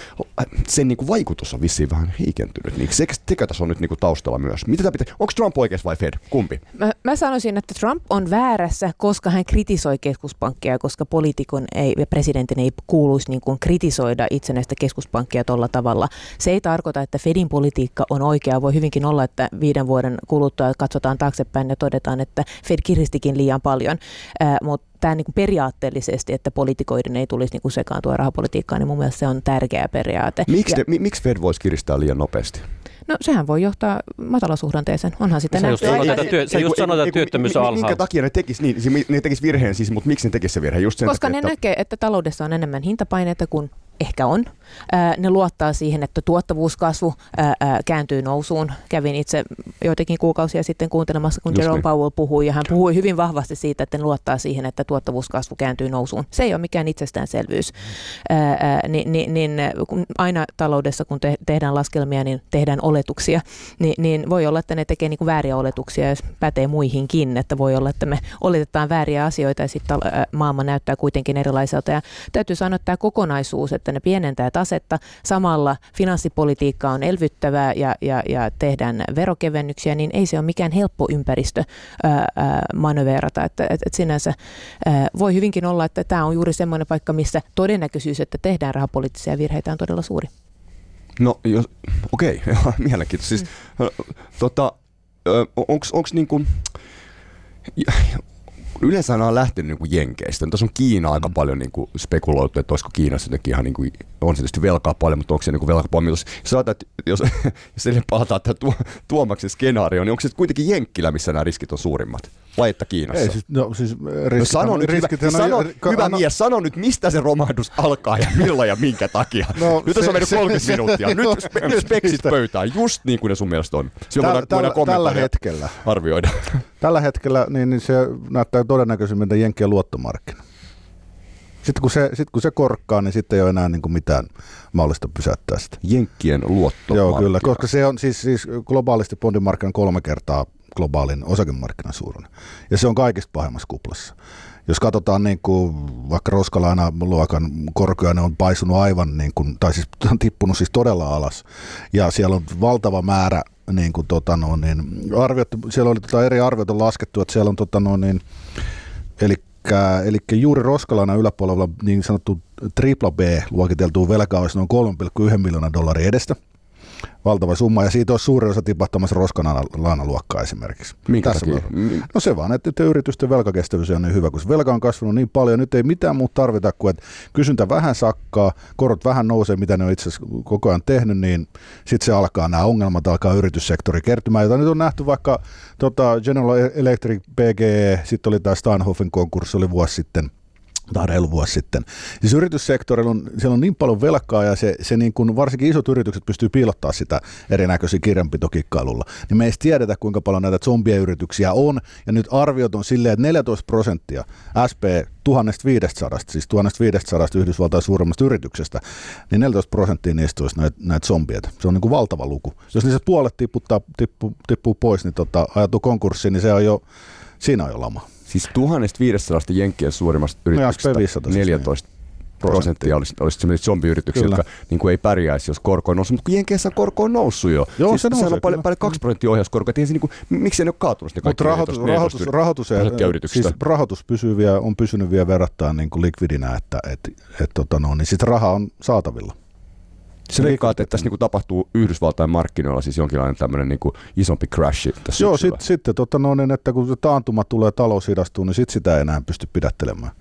sen niin kuin vaikutus on vissiin vähän heikentynyt. Niin se, sekä tässä on nyt niin kuin taustalla myös. Mitä tämä pitää, onko Trump oikeassa vai Fed? Kumpi? Mä, mä sanoisin, että Trump on väärässä, koska hän kritisoi keskuspankkia, koska poliitikon ei, ja presidentin ei kuuluisi niin kuin kritisoida itsenäistä keskuspankkia tuolla tavalla. Se ei tarkoita, että Fedin politiikka on oikea. Voi hyvinkin olla, että viiden vuoden kuluttua katsotaan taaksepäin ja todetaan, että Fed kiristikin liian paljon. Äh, mutta tämä niin periaatteellisesti, että politikoiden ei tulisi niin sekaantua rahapolitiikkaan, niin mun mielestä se on tärkeä periaate. Miksi, ja, miksi Fed voisi kiristää liian nopeasti? No sehän voi johtaa matalasuhdanteeseen. Onhan sitä nähty. Just sanotaan, työ, sä just että työttömyys on alhaalla. Minkä takia ne tekisi niin, ne tekis virheen siis, mutta miksi ne tekisi se virhe? Just sen Koska takia, ne että... näkee, että taloudessa on enemmän hintapaineita kuin ehkä on. Ne luottaa siihen, että tuottavuuskasvu kääntyy nousuun. Kävin itse joitakin kuukausia sitten kuuntelemassa, kun Just Jerome niin. Powell puhui, ja hän puhui hyvin vahvasti siitä, että ne luottaa siihen, että tuottavuuskasvu kääntyy nousuun. Se ei ole mikään itsestäänselvyys. Niin, niin, niin aina taloudessa, kun te, tehdään laskelmia, niin tehdään oletuksia, niin, niin voi olla, että ne tekee niin kuin vääriä oletuksia, jos pätee muihinkin, että voi olla, että me oletetaan vääriä asioita ja sitten maailma näyttää kuitenkin erilaiselta. Ja täytyy sanoa, että tämä kokonaisuus, että ne pienentää tasetta, samalla finanssipolitiikka on elvyttävää ja, ja, ja tehdään verokevennyksiä, niin ei se ole mikään helppo ympäristö ää, ää, manöverata. Että, et, et sinänsä ää, voi hyvinkin olla, että tämä on juuri semmoinen paikka, missä todennäköisyys, että tehdään rahapoliittisia virheitä on todella suuri. No, jos, okei, okay, mielenkiintoista. Siis, mm. tota, onko niin kuin, yleensä on lähtenyt niin kuin Jenkeistä. Tässä on Kiina aika mm. paljon niin kuin spekuloitu, että olisiko Kiinassa jotenkin ihan niin kuin, on se tietysti velkaa paljon, mutta onko se niin kuin velkaa Jos, saatat, jos, jos palataan tuo, tuomaksen skenaario, niin onko se kuitenkin Jenkkilä, missä nämä riskit on suurimmat? Vai että Kiinassa? Ei, siis, no, siis riskit, no, sano nyt, riskit, hyvä, sano, hyvä no, mies, sano nyt, mistä se romahdus alkaa ja milloin ja minkä takia. No, nyt se, on mennyt 30 se, minuuttia. Nyt, no, nyt speksit pöytään, just niin kuin ne sun mielestä on. Täl, tällä, tällä hetkellä. Arvioida. Tällä hetkellä niin, niin se näyttää todennäköisemmin Jenkkien luottomarkkina. Sitten kun, se, sit kun se korkkaa, niin sitten ei ole enää niin kuin mitään mahdollista pysäyttää sitä. Jenkkien luotto. Joo, kyllä, koska se on siis, siis globaalisti bondimarkkinan kolme kertaa globaalin osakemarkkinan suuruinen. Ja se on kaikista pahimmassa kuplassa. Jos katsotaan niin kuin vaikka roskalaina luokan korkoja, ne on paisunut aivan, niin kuin, tai siis on tippunut siis todella alas. Ja siellä on valtava määrä niin kuin, tota, no, niin, arviot, siellä oli tota, eri arviot on laskettu, että siellä on tota, no, niin, eli eli juuri Roskalana yläpuolella niin sanottu tripla B luokiteltu velka olisi noin 3,1 miljoonaa dollaria edestä – valtava summa, ja siitä olisi suuri osa tipahtamassa roskanaanaluokkaa esimerkiksi. Minkä Tässä takia? No se vaan, että, että yritysten velkakestävyys on niin hyvä, kun velka on kasvanut niin paljon, nyt ei mitään muuta tarvita kuin, että kysyntä vähän sakkaa, korot vähän nousee, mitä ne on itse asiassa koko ajan tehnyt, niin sitten se alkaa, nämä ongelmat alkaa yrityssektori kertymään, jota nyt on nähty vaikka tota General Electric, PGE, sitten oli tämä Steinhofen konkurssi, oli vuosi sitten – tai reilu vuosi sitten. Siis yrityssektorilla on, siellä on niin paljon velkaa ja se, se niin kuin varsinkin isot yritykset pystyy piilottaa sitä erinäköisiä kirjanpitokikkailulla. Niin me ei tiedetä, kuinka paljon näitä zombie-yrityksiä on. Ja nyt arviot on silleen, että 14 prosenttia SP 1500, siis 1500 Yhdysvaltain suuremmasta yrityksestä, niin 14 prosenttia niistä olisi näitä, näitä zombieita. Se on niin kuin valtava luku. Jos niistä puolet tipputtaa, tippu, tippuu pois, niin tota, ajatuu konkurssiin, niin se on jo, siinä on jo lama. Siis 1500 jenkkien suurimmasta no yrityksestä 14 prosenttia olisi, olisi sellaisia zombiyrityksiä, jotka niin kuin ei pärjäisi, jos korko on noussut. Mutta kun Jenkeissä korko on noussut jo. Joo, siis se nousee, on paljon, paljon 2 prosenttia ohjauskorko. Niin kuin, miksi ne ole kaatunut ne kaikki rahoitus, rahoitus, rahoitus, siis rahoitus pysyy vielä, on pysynyt vielä verrattain niin kuin likvidinä, että et, et, tota no, niin sit raha on saatavilla. Se veikkaat, että tässä niin kuin tapahtuu Yhdysvaltain markkinoilla siis jonkinlainen tämmöinen niin kuin isompi crash tässä Joo, sitten sit, tota, no, niin, että kun taantuma tulee, talous hidastuu, niin sitten sitä ei enää pysty pidättelemään.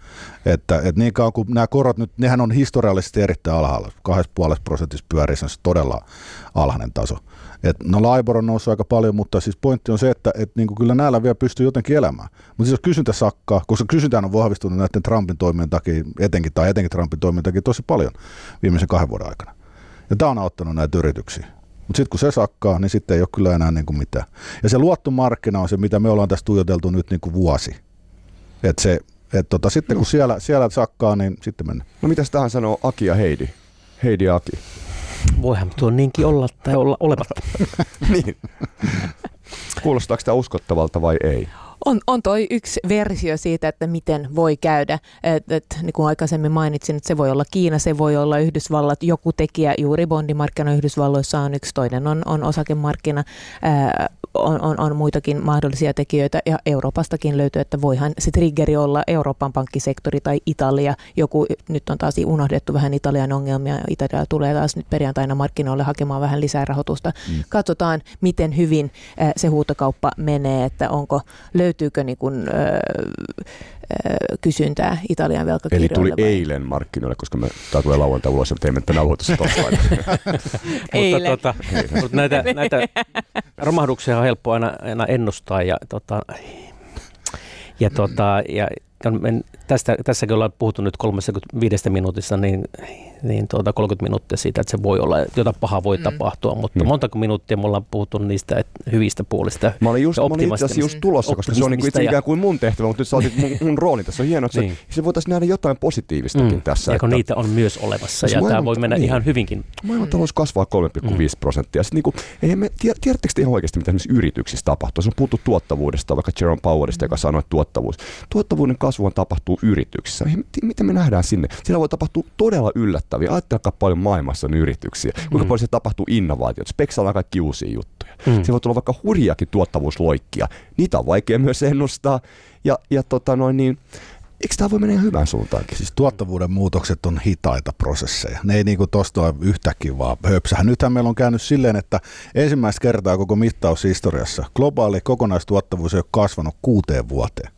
Että, et niin kauan kuin nämä korot nyt, nehän on historiallisesti erittäin alhaalla. 2,5 prosentissa pyörii, se on todella alhainen taso. Et, no Laibor on noussut aika paljon, mutta siis pointti on se, että et, niin kyllä näillä vielä pystyy jotenkin elämään. Mutta siis jos kysyntä sakkaa, koska kysyntään on vahvistunut näiden Trumpin toimien takia, etenkin tai etenkin Trumpin toimien takia tosi paljon viimeisen kahden vuoden aikana. Ja tämä on auttanut näitä yrityksiä. Mutta sitten kun se sakkaa, niin sitten ei ole kyllä enää niin kuin mitään. Ja se luottomarkkina on se, mitä me ollaan tässä tuijoteltu nyt niin kuin vuosi. Et se, et tota, sitten kun siellä, siellä sakkaa, niin sitten mennään. No mitä tähän sanoo Aki ja Heidi? Heidi ja Aki. Voihan tuo niinkin olla tai olla olematta. niin. Kuulostaako tämä uskottavalta vai ei? On, on toi yksi versio siitä, että miten voi käydä. Et, et, niin kuin aikaisemmin mainitsin, että se voi olla Kiina, se voi olla Yhdysvallat, joku tekijä, juuri bondimarkkina Yhdysvalloissa on yksi, toinen on, on osakemarkkina. Ää, on, on, on muitakin mahdollisia tekijöitä ja Euroopastakin löytyy, että voihan se triggeri olla Euroopan pankkisektori tai Italia. Joku, nyt on taas unohdettu vähän Italian ongelmia. Italia tulee taas nyt perjantaina markkinoille hakemaan vähän lisää rahoitusta. Mm. Katsotaan, miten hyvin se huutokauppa menee, että onko, löytyykö niin kuin, kysyntää Italian velkakirjoille. Eli tuli vai? eilen markkinoille, koska me, tämä tulee lauantai ulos ja teemme tämän eilen. mutta, tota, mutta näitä, näitä romahduksia on helppo aina, aina ennustaa ja, tota, ja, tota, ja tästä, tässäkin ollaan puhuttu nyt 35 minuutissa, niin, niin tuota 30 minuuttia siitä, että se voi olla, jotain pahaa voi mm. tapahtua, mutta mm. montako minuuttia me ollaan puhuttu niistä että hyvistä puolista. Mä olin, just, mä olin itse asiassa just tulossa, koska se on niin itse ikään kuin mun tehtävä, mutta nyt sä otit mun, mun rooli tässä. On hienoa, että niin. se, se voitaisiin nähdä jotain positiivistakin mm. tässä. Ja kun että, niitä on myös olemassa, ja tämä voi mennä niin. ihan hyvinkin. Maailmantalous kasvaa 3,5 mm. prosenttia. Sitten niin kuin, ei me, tiedättekö te ihan oikeasti, mitä esimerkiksi yrityksissä tapahtuu? Se on puhuttu tuottavuudesta, vaikka Jerome Powerista, joka sanoi, että tuottavuus. Tuottavuuden kasvu tapahtuu yrityksissä. Miten me nähdään sinne? Siellä voi tapahtua todella yllättäviä. Ajattelkaa paljon maailmassa on yrityksiä. Kuinka mm. paljon se tapahtuu innovaatiot. Speksalla on kaikki uusia juttuja. Mm. Siellä voi tulla vaikka hurjakin tuottavuusloikkia. Niitä on vaikea myös ennustaa. Ja, ja tota noin niin, Eikö tämä voi mennä ihan hyvään suuntaankin? Siis tuottavuuden muutokset on hitaita prosesseja. Ne ei niinku tosta yhtäkkiä vaan höpsähän. Nythän meillä on käynyt silleen, että ensimmäistä kertaa koko mittaushistoriassa globaali kokonaistuottavuus ei ole kasvanut kuuteen vuoteen.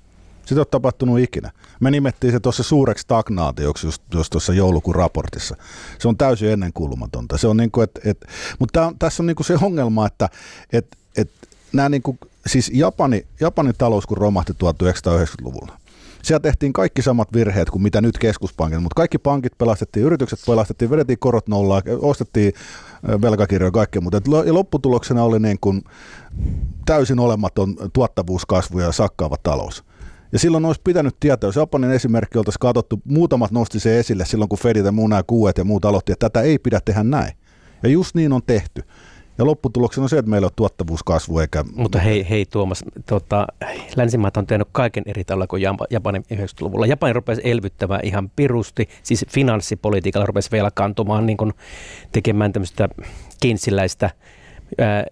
Sitä ei ole tapahtunut ikinä. Me nimettiin se tuossa suureksi stagnaatioksi just, just tuossa joulukuun raportissa. Se on täysin ennenkuulumatonta. Se on niinku, et, et, mutta tässä on niinku se ongelma, että et, et, nämä niinku, siis Japani, Japanin talous kun romahti 1990-luvulla, siellä tehtiin kaikki samat virheet kuin mitä nyt keskuspankit, mutta kaikki pankit pelastettiin, yritykset pelastettiin, vedettiin korot nollaa, ostettiin velkakirjoja ja kaikkea, mutta lopputuloksena oli niin kuin täysin olematon tuottavuuskasvu ja sakkaava talous. Ja silloin olisi pitänyt tietää, jos Japanin esimerkki oltaisiin katsottu, muutamat nosti se esille silloin, kun Fedit ja muu nämä kuuet ja muut aloitti, että tätä ei pidä tehdä näin. Ja just niin on tehty. Ja lopputuloksena on se, että meillä on tuottavuuskasvu eikä... Mutta hei, hei Tuomas, tota, länsimaat on tehnyt kaiken eri tavalla kuin Japanin 90-luvulla. Japani rupesi elvyttämään ihan pirusti, siis finanssipolitiikalla rupesi velkaantumaan, niin kuin tekemään tämmöistä keynesiläistä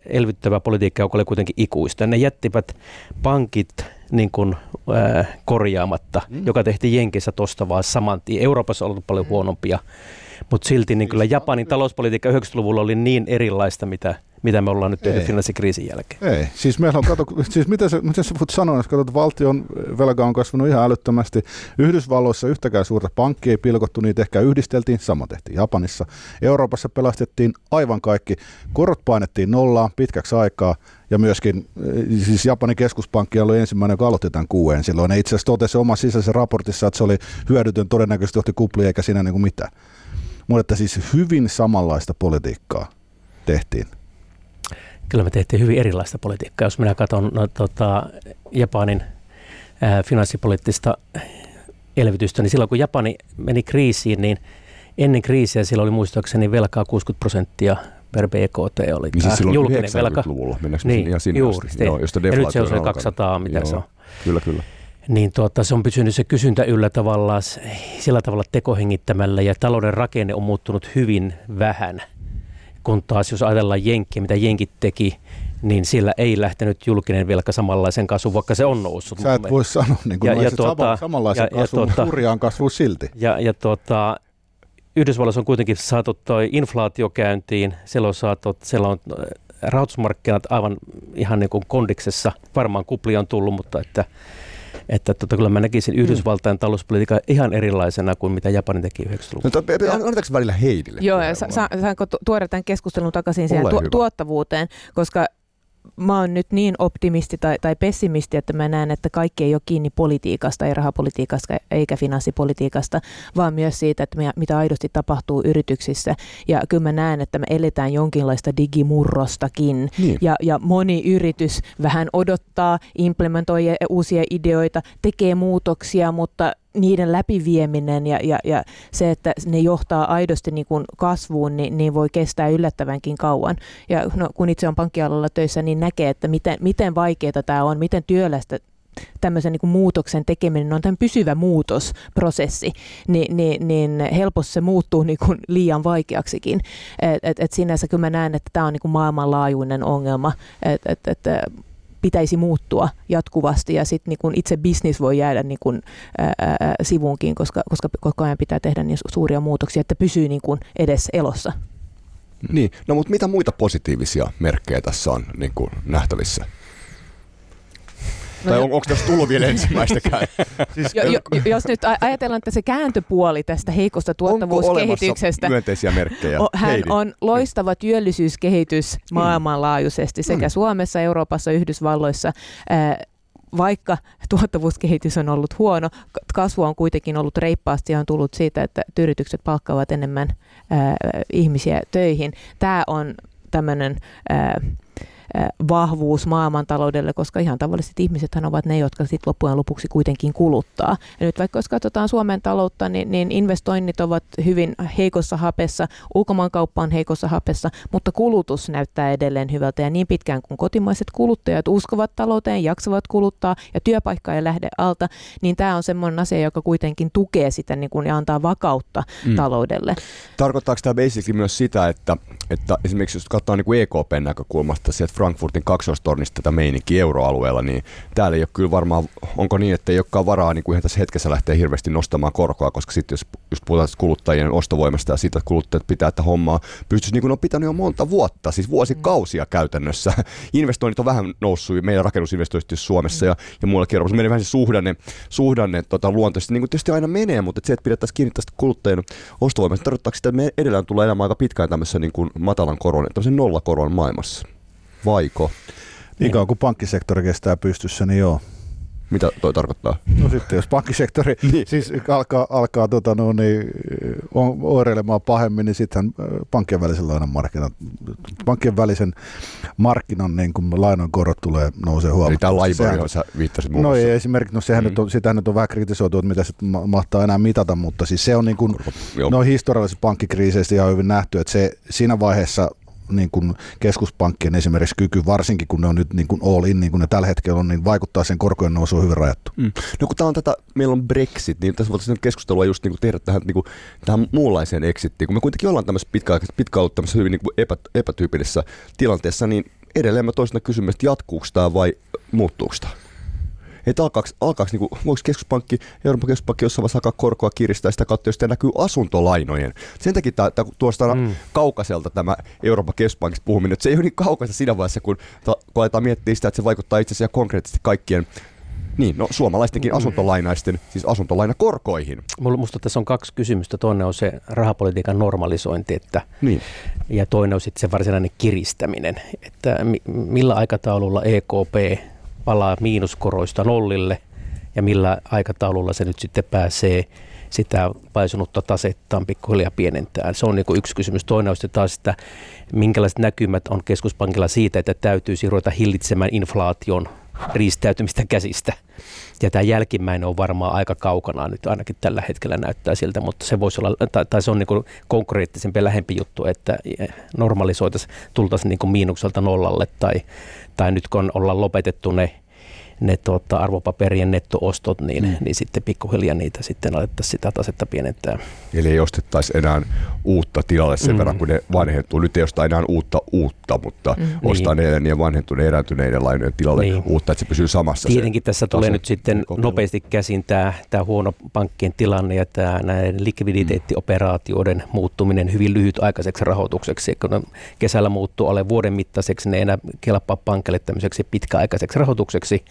elvyttävää politiikkaa, joka oli kuitenkin ikuista. Ne jättivät pankit niin kuin, äh, korjaamatta, mm. joka tehtiin Jenkissä tuosta vaan saman tien. Euroopassa on ollut paljon mm. huonompia, mutta silti niin kyllä Japanin talouspolitiikka 90-luvulla oli niin erilaista, mitä, mitä me ollaan nyt tehty finanssikriisin jälkeen. Ei, siis meillä on, kato, siis mitä sä, miten sä voit sanoa, jos katsot, valtion velka on kasvanut ihan älyttömästi. Yhdysvalloissa yhtäkään suurta pankkia ei pilkottu, niitä ehkä yhdisteltiin, sama tehtiin Japanissa. Euroopassa pelastettiin aivan kaikki, korot painettiin nollaan pitkäksi aikaa, ja myöskin eh, siis Japanin keskuspankki oli ensimmäinen, joka aloitti tämän kuuen silloin. Ne itse asiassa totesi omassa sisäisessä raportissa, että se oli hyödytön, todennäköisesti johti kuplia eikä siinä niin kuin mitään. Mutta että siis hyvin samanlaista politiikkaa tehtiin. Kyllä me tehtiin hyvin erilaista politiikkaa. Jos minä katson no, tota, Japanin ää, finanssipoliittista elvytystä, niin silloin kun Japani meni kriisiin, niin ennen kriisiä sillä oli muistaakseni velkaa 60 prosenttia per BKT oli niin siis julkinen velka. luvulla mennäänkö niin, ihan sinne juuri, asti? Joo, josta ja nyt se on se 200, mitä Joo, se on. Kyllä, kyllä. Niin tuota, se on pysynyt se kysyntä yllä tavallaan sillä tavalla tekohengittämällä ja talouden rakenne on muuttunut hyvin vähän. Kun taas jos ajatellaan Jenkkiä, mitä Jenkit teki, niin sillä ei lähtenyt julkinen velka samanlaisen kasvuun, vaikka se on noussut. Sä et voi sanoa niin kuin ja, ja tuota, samanlaisen ja, kasvun, ja tuota, hurjaan kasvuun silti. Ja, ja tuota, Yhdysvalloissa on kuitenkin saatu toi inflaatio käyntiin, siellä on saatu, siellä on äh, rahoitusmarkkinat aivan ihan niin kuin kondiksessa, varmaan kupli on tullut, mutta että että tota, kyllä mä näkisin mm. Yhdysvaltain mm. talouspolitiikan ihan erilaisena kuin mitä Japani teki 90-luvulla. No, annetaanko välillä Heidille? Joo, ja sa- saanko tuoda tämän keskustelun takaisin siihen tu- tuottavuuteen, koska mä oon nyt niin optimisti tai, tai pessimisti, että mä näen, että kaikki ei ole kiinni politiikasta, ei rahapolitiikasta eikä finanssipolitiikasta, vaan myös siitä, että me, mitä aidosti tapahtuu yrityksissä. Ja kyllä mä näen, että me eletään jonkinlaista digimurrostakin. Niin. Ja, ja moni yritys vähän odottaa, implementoi uusia ideoita, tekee muutoksia, mutta niiden läpivieminen ja, ja, ja se, että ne johtaa aidosti niin kuin kasvuun, niin, niin voi kestää yllättävänkin kauan. Ja no, kun itse on pankkialalla töissä, niin näkee, että miten, miten vaikeaa tämä on, miten työlästä tämmöisen niin kuin muutoksen tekeminen on tämän pysyvä muutosprosessi, niin, niin, niin helposti se muuttuu niin kuin liian vaikeaksikin. Et, et, et sinänsä kyllä mä näen, että tämä on niin kuin maailmanlaajuinen ongelma, että et, et, pitäisi muuttua jatkuvasti ja sitten niin itse business voi jäädä niin kuin, ää, sivuunkin, koska, koska koko ajan pitää tehdä niin suuria muutoksia, että pysyy niin kuin edes elossa. Niin, no mutta mitä muita positiivisia merkkejä tässä on niin kuin nähtävissä? No tai on, onko tässä tullut vielä ensimmäistäkään? siis, jo, jo, jos nyt ajatellaan, että se kääntöpuoli tästä heikosta tuottavuuskehityksestä. myönteisiä merkkejä? Hän Heidi. on loistava työllisyyskehitys maailmanlaajuisesti sekä mm. Suomessa, Euroopassa, Yhdysvalloissa vaikka tuottavuuskehitys on ollut huono, kasvu on kuitenkin ollut reippaasti ja on tullut siitä, että yritykset palkkaavat enemmän ää, ihmisiä töihin. Tämä on tämmöinen vahvuus maailmantaloudelle, koska ihan tavalliset ihmisethän ovat ne, jotka sitten loppujen lopuksi kuitenkin kuluttaa. Ja nyt vaikka jos katsotaan Suomen taloutta, niin, niin investoinnit ovat hyvin heikossa hapessa, ulkomaankauppa on heikossa hapessa, mutta kulutus näyttää edelleen hyvältä ja niin pitkään kuin kotimaiset kuluttajat uskovat talouteen, jaksavat kuluttaa ja työpaikka ei lähde alta, niin tämä on semmoinen asia, joka kuitenkin tukee sitä niin kuin, ja antaa vakautta mm. taloudelle. Tarkoittaako tämä basically myös sitä, että, että esimerkiksi jos katsotaan niin kuin EKPn näkökulmasta, sieltä Frankfurtin kaksoistornista tätä meininkiä euroalueella, niin täällä ei ole kyllä varmaan, onko niin, että ei olekaan varaa niin kuin ihan tässä hetkessä lähteä hirveästi nostamaan korkoa, koska sitten jos just puhutaan kuluttajien ostovoimasta ja siitä, että kuluttajat pitää, että hommaa pystyisi niin kuin on pitänyt jo monta vuotta, siis vuosikausia käytännössä. Investoinnit on vähän noussut meidän rakennusinvestoinnit Suomessa ja, ja muualla Euroopassa. Menee vähän se suhdanne, suhdanne tota, luontoisesti, niin kuin tietysti aina menee, mutta se, että pidettäisiin kiinni tästä kuluttajien ostovoimasta, tarkoittaa sitä, että me edelleen tulee elämään aika pitkään tämmöisessä niin kuin matalan koron, tämmöisen nollakoron maailmassa vaiko? Niin kauan kuin pankkisektori kestää pystyssä, niin joo. Mitä toi tarkoittaa? No sitten jos pankkisektori niin. siis alkaa, alkaa tota, no, niin, oireilemaan pahemmin, niin sitten pankkien välisen lainan markkinat, pankkien välisen markkinan niin kun lainan korot tulee nousee huomattavasti. Eli tämä LIBOR, johon sä viittasit muun No ei esimerkiksi, no sehän mm. nyt on, sitähän nyt on vähän kritisoitu, että mitä se mahtaa enää mitata, mutta siis se on niin kuin, no historiallisissa pankkikriiseistä ihan hyvin nähty, että se siinä vaiheessa niin kuin keskuspankkien esimerkiksi kyky, varsinkin kun ne on nyt niin kuin all in, niin kuin ne tällä hetkellä on, niin vaikuttaa sen korkojen nousuun hyvin rajattu. Mm. No kun tämä on tätä, meillä on Brexit, niin tässä voitaisiin keskustelua just niin kuin tehdä tähän, niin kuin, tähän muunlaiseen exittiin. Kun me kuitenkin ollaan tämmöisessä pitkä, pitkä ollut tämmöisessä hyvin niin kuin epä, epätyypillisessä tilanteessa, niin edelleen mä toisena kysymys, että jatkuuko tämä vai muuttuuko tämä? Että alkaako, alkaako niin kuin, voiko keskuspankki, Euroopan keskuspankki jossain vaiheessa alkaa korkoa kiristää sitä kautta, jos tämä näkyy asuntolainojen. Sen takia tämä, tämä tuosta mm. kaukaiselta tämä Euroopan keskuspankista puhuminen, että se ei ole niin kaukaista siinä vaiheessa, kun, ta, kun aletaan miettiä sitä, että se vaikuttaa itse asiassa konkreettisesti kaikkien niin, no suomalaistenkin mm. asuntolainaisten, siis asuntolainakorkoihin. Minusta tässä on kaksi kysymystä. Toinen on se rahapolitiikan normalisointi, että, niin. ja toinen on sitten se varsinainen kiristäminen. Että millä aikataululla EKP palaa miinuskoroista nollille ja millä aikataululla se nyt sitten pääsee sitä paisunutta tasettaan pikkuhiljaa pienentää. Se on niin yksi kysymys. Toinen on sitten taas, että minkälaiset näkymät on keskuspankilla siitä, että täytyisi ruveta hillitsemään inflaation riistäytymistä käsistä. Ja tämä jälkimmäinen on varmaan aika kaukana nyt ainakin tällä hetkellä näyttää siltä, mutta se voisi olla, tai, tai se on niin konkreettisempi ja lähempi juttu, että normalisoitaisiin, tultaisiin niin miinukselta nollalle tai, tai nyt kun ollaan lopetettu ne ne tuota, arvopaperien nettoostot, niin, mm. niin sitten pikkuhiljaa niitä sitten alettaisiin sitä tasetta pienentää. Eli ei ostettaisi enää uutta tilalle sen mm. verran, kun ne vanhentuu. Nyt ei osta enää uutta uutta, mutta mm. ostaa niin. ne ja vanhentuneiden erääntyneiden lainojen tilalle niin. uutta, että se pysyy samassa. Tietenkin tässä tulee nyt sitten nopeasti käsin tämä, tämä huono pankkien tilanne ja tämä näiden likviditeettioperaatioiden mm. muuttuminen hyvin lyhytaikaiseksi rahoitukseksi. Kun kesällä muuttuu alle vuoden mittaiseksi, ne ei enää kelpaa pankille tämmöiseksi pitkäaikaiseksi rahoitukseksi.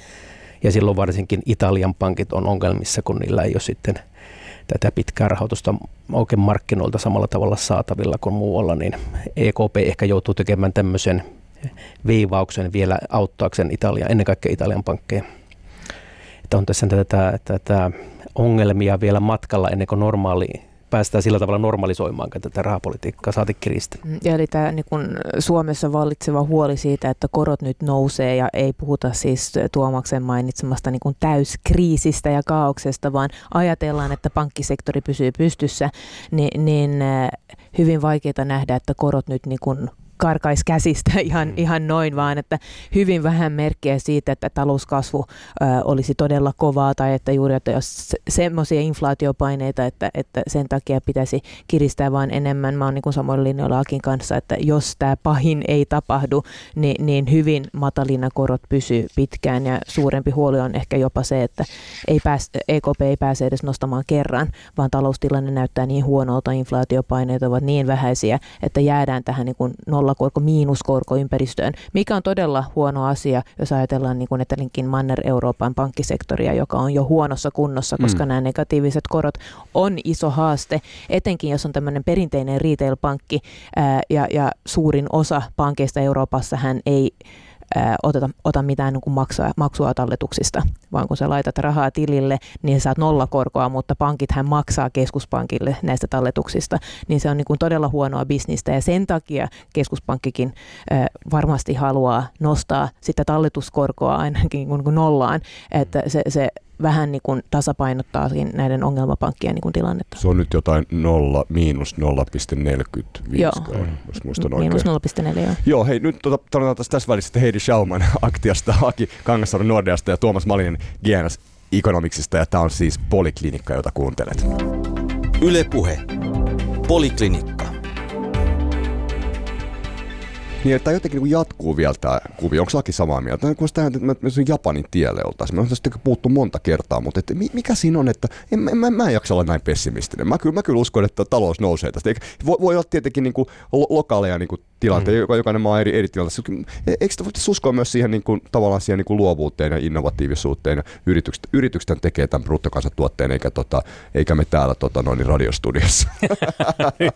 Ja silloin varsinkin Italian pankit on ongelmissa, kun niillä ei ole sitten tätä pitkää rahoitusta oikein markkinoilta samalla tavalla saatavilla kuin muualla, niin EKP ehkä joutuu tekemään tämmöisen viivauksen vielä auttaakseen Italia, ennen kaikkea Italian pankkeja. Että on tässä tätä, tätä ongelmia vielä matkalla ennen kuin normaali päästään sillä tavalla normalisoimaan tätä rahapolitiikkaa, saati kiristä. Mm, ja eli tämä niin kun Suomessa vallitseva huoli siitä, että korot nyt nousee ja ei puhuta siis Tuomaksen mainitsemasta niin kun täyskriisistä ja kaauksesta, vaan ajatellaan, että pankkisektori pysyy pystyssä, niin, niin hyvin vaikeaa nähdä, että korot nyt niin kun karkaisi käsistä ihan, mm. ihan noin, vaan että hyvin vähän merkkejä siitä, että talouskasvu ö, olisi todella kovaa tai että juuri, että jos semmoisia inflaatiopaineita, että, että sen takia pitäisi kiristää vaan enemmän. Mä oon niin samoin linjoilla Akin kanssa, että jos tämä pahin ei tapahdu, niin, niin hyvin matalina korot pysyy pitkään ja suurempi huoli on ehkä jopa se, että ei pääs, EKP ei pääse edes nostamaan kerran, vaan taloustilanne näyttää niin huonolta, inflaatiopaineet ovat niin vähäisiä, että jäädään tähän niin kuin nolla nollakorko, miinuskorko ympäristöön, mikä on todella huono asia, jos ajatellaan niin kuin etelinkin Manner-Euroopan pankkisektoria, joka on jo huonossa kunnossa, koska mm. nämä negatiiviset korot on iso haaste, etenkin jos on tämmöinen perinteinen retail-pankki ää, ja, ja suurin osa pankeista Euroopassa hän ei ää, oteta, ota mitään niin maksua, maksua talletuksista, vaan kun sä laitat rahaa tilille, niin sä saat nollakorkoa, mutta pankit hän maksaa keskuspankille näistä talletuksista, niin se on niin kuin todella huonoa bisnistä ja sen takia keskuspankkikin ää, varmasti haluaa nostaa sitä talletuskorkoa ainakin niin kuin nollaan, että se, se vähän niin kuin tasapainottaa näiden ongelmapankkien niin kuin tilannetta. Se on nyt jotain 0, miinus 0,45, joo. jos muistan oikein. Miinus 0,4, joo. Joo, hei, nyt tota, tässä, tässä välissä Heidi Schauman Aktiasta, Aki Kangassaari Nordeasta ja Tuomas Malinen GNS Economicsista, ja tämä on siis Poliklinikka, jota kuuntelet. Ylepuhe. Poliklinikka. Niin, että jotenkin niin jatkuu vielä tämä kuvio. Onko Laki samaa mieltä? Niin, kun sitä, että me, Japanin tielle oltaisiin. Me on tästä puhuttu monta kertaa, mutta että mikä siinä on, että en, mä, mä, mä en jaksa olla näin pessimistinen. Mä kyllä, mä kyllä uskon, että talous nousee tästä. Eikä, voi, voi olla tietenkin niin kuin lokaaleja niin kuin tilanteita, mm. jokainen maa eri, eri tilanteessa. Eikö voitaisiin uskoa myös siihen niin kuin, tavallaan siihen niin kuin luovuuteen ja innovatiivisuuteen ja yritykset, yritykset tekee tämän bruttokansantuotteen eikä, tota, eikä me täällä tota, noin, radiostudiossa.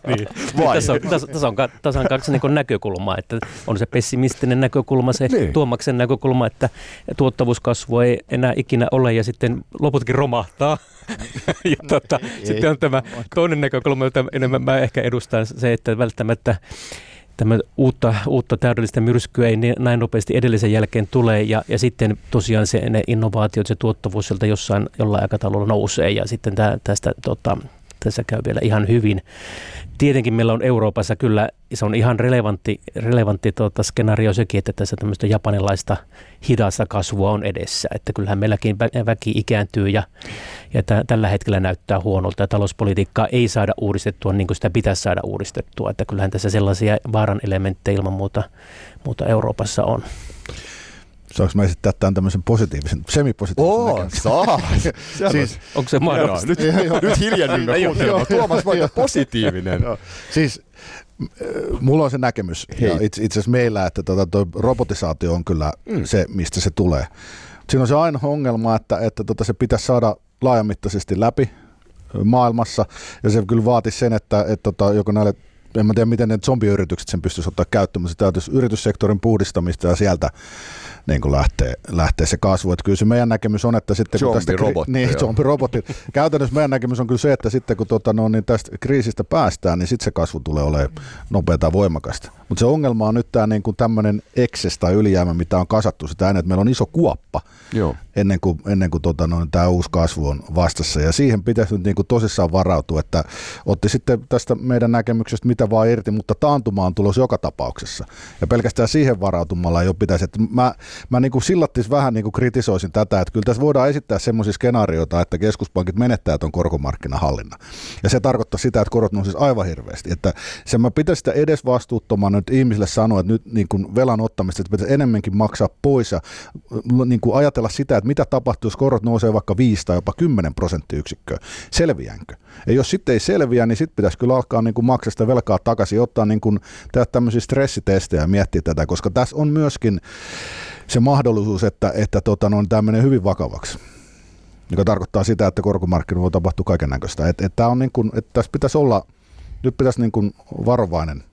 niin. Vai? Tässä on, tässä, tässä on, tässä on kaksi niin näkökulmaa, että on se pessimistinen näkökulma, se niin. Tuomaksen näkökulma, että tuottavuuskasvu ei enää ikinä ole ja sitten loputkin romahtaa. ja tota, sitten on tämä toinen näkökulma, jota enemmän mä ehkä edustan, se, että välttämättä tämä uutta, uutta täydellistä myrskyä ei näin nopeasti edellisen jälkeen tule ja, ja sitten tosiaan se, ne innovaatiot, se tuottavuus sieltä jossain jollain aikataululla nousee ja sitten tä, tästä tota, tässä käy vielä ihan hyvin. Tietenkin meillä on Euroopassa kyllä, se on ihan relevantti, relevantti tuota, skenaario sekin, että tässä tämmöistä japanilaista hidasta kasvua on edessä. Että kyllähän meilläkin väki ikääntyy ja, ja t- tällä hetkellä näyttää huonolta ja talouspolitiikkaa ei saada uudistettua niin kuin sitä pitäisi saada uudistettua. Että kyllähän tässä sellaisia vaaran elementtejä ilman muuta, muuta Euroopassa on. Saanko mä esittää tämän tämmöisen positiivisen, semipositiivisen Oo, näkemyksen? saa. siis, Onko se mahdollista? Nyt, nyt hiljennymme kuuntelemaan. Tuomas vai positiivinen. siis mulla on se näkemys, Hei. ja itse, itse asiassa meillä, että tota, toi robotisaatio on kyllä mm. se, mistä se tulee. Siinä on se aina ongelma, että, että tota, se pitäisi saada laajamittaisesti läpi maailmassa, ja se kyllä vaatisi sen, että, että tota, joko näille en mä tiedä, miten ne zombiyritykset sen pystyisi ottaa käyttöön, mutta se täytyisi yrityssektorin puhdistamista ja sieltä niin kuin lähtee, lähtee se kasvu. Että kyllä se meidän näkemys on, että sitten kun tästä... Robotti, niin, zombirobotit. Käytännössä meidän näkemys on kyllä se, että sitten kun tota, no, niin tästä kriisistä päästään, niin sitten se kasvu tulee olemaan nopeata voimakasta. Mutta se ongelma on nyt tämä niin kuin tämmöinen ekses tai ylijäämä, mitä on kasattu sitä ennen, että meillä on iso kuoppa Joo. ennen kuin, ennen kuin tota, no, tämä uusi kasvu on vastassa. Ja siihen pitäisi nyt niin kuin tosissaan varautua, että otti sitten tästä meidän näkemyksestä mitä vaan irti, mutta taantuma on tulos joka tapauksessa. Ja pelkästään siihen varautumalla jo pitäisi, että mä, mä niin kuin sillattis vähän niin kuin kritisoisin tätä, että kyllä tässä voidaan esittää semmoisia skenaarioita, että keskuspankit menettää tuon korkomarkkinahallinnan. Ja se tarkoittaa sitä, että korot nousisi aivan hirveästi. Että se mä pitäisin sitä edes vastuuttomana nyt ihmisille sanoa, että nyt niin kuin velan ottamista että pitäisi enemmänkin maksaa pois ja niin kuin ajatella sitä, että mitä tapahtuu, jos korot nousee vaikka 5 tai jopa 10 prosenttiyksikköä. Selviänkö? Ja jos sitten ei selviä, niin sitten pitäisi kyllä alkaa niin kuin maksaa sitä velkaa takaisin, ottaa niin kuin, tehdä tämmöisiä stressitestejä ja miettiä tätä, koska tässä on myöskin se mahdollisuus, että, että tota, no, tämä menee hyvin vakavaksi joka tarkoittaa sitä, että korkomarkkinoilla tapahtuu kaiken näköistä. Että et, on niin kuin, että tässä pitäisi olla, nyt pitäisi niin kuin varovainen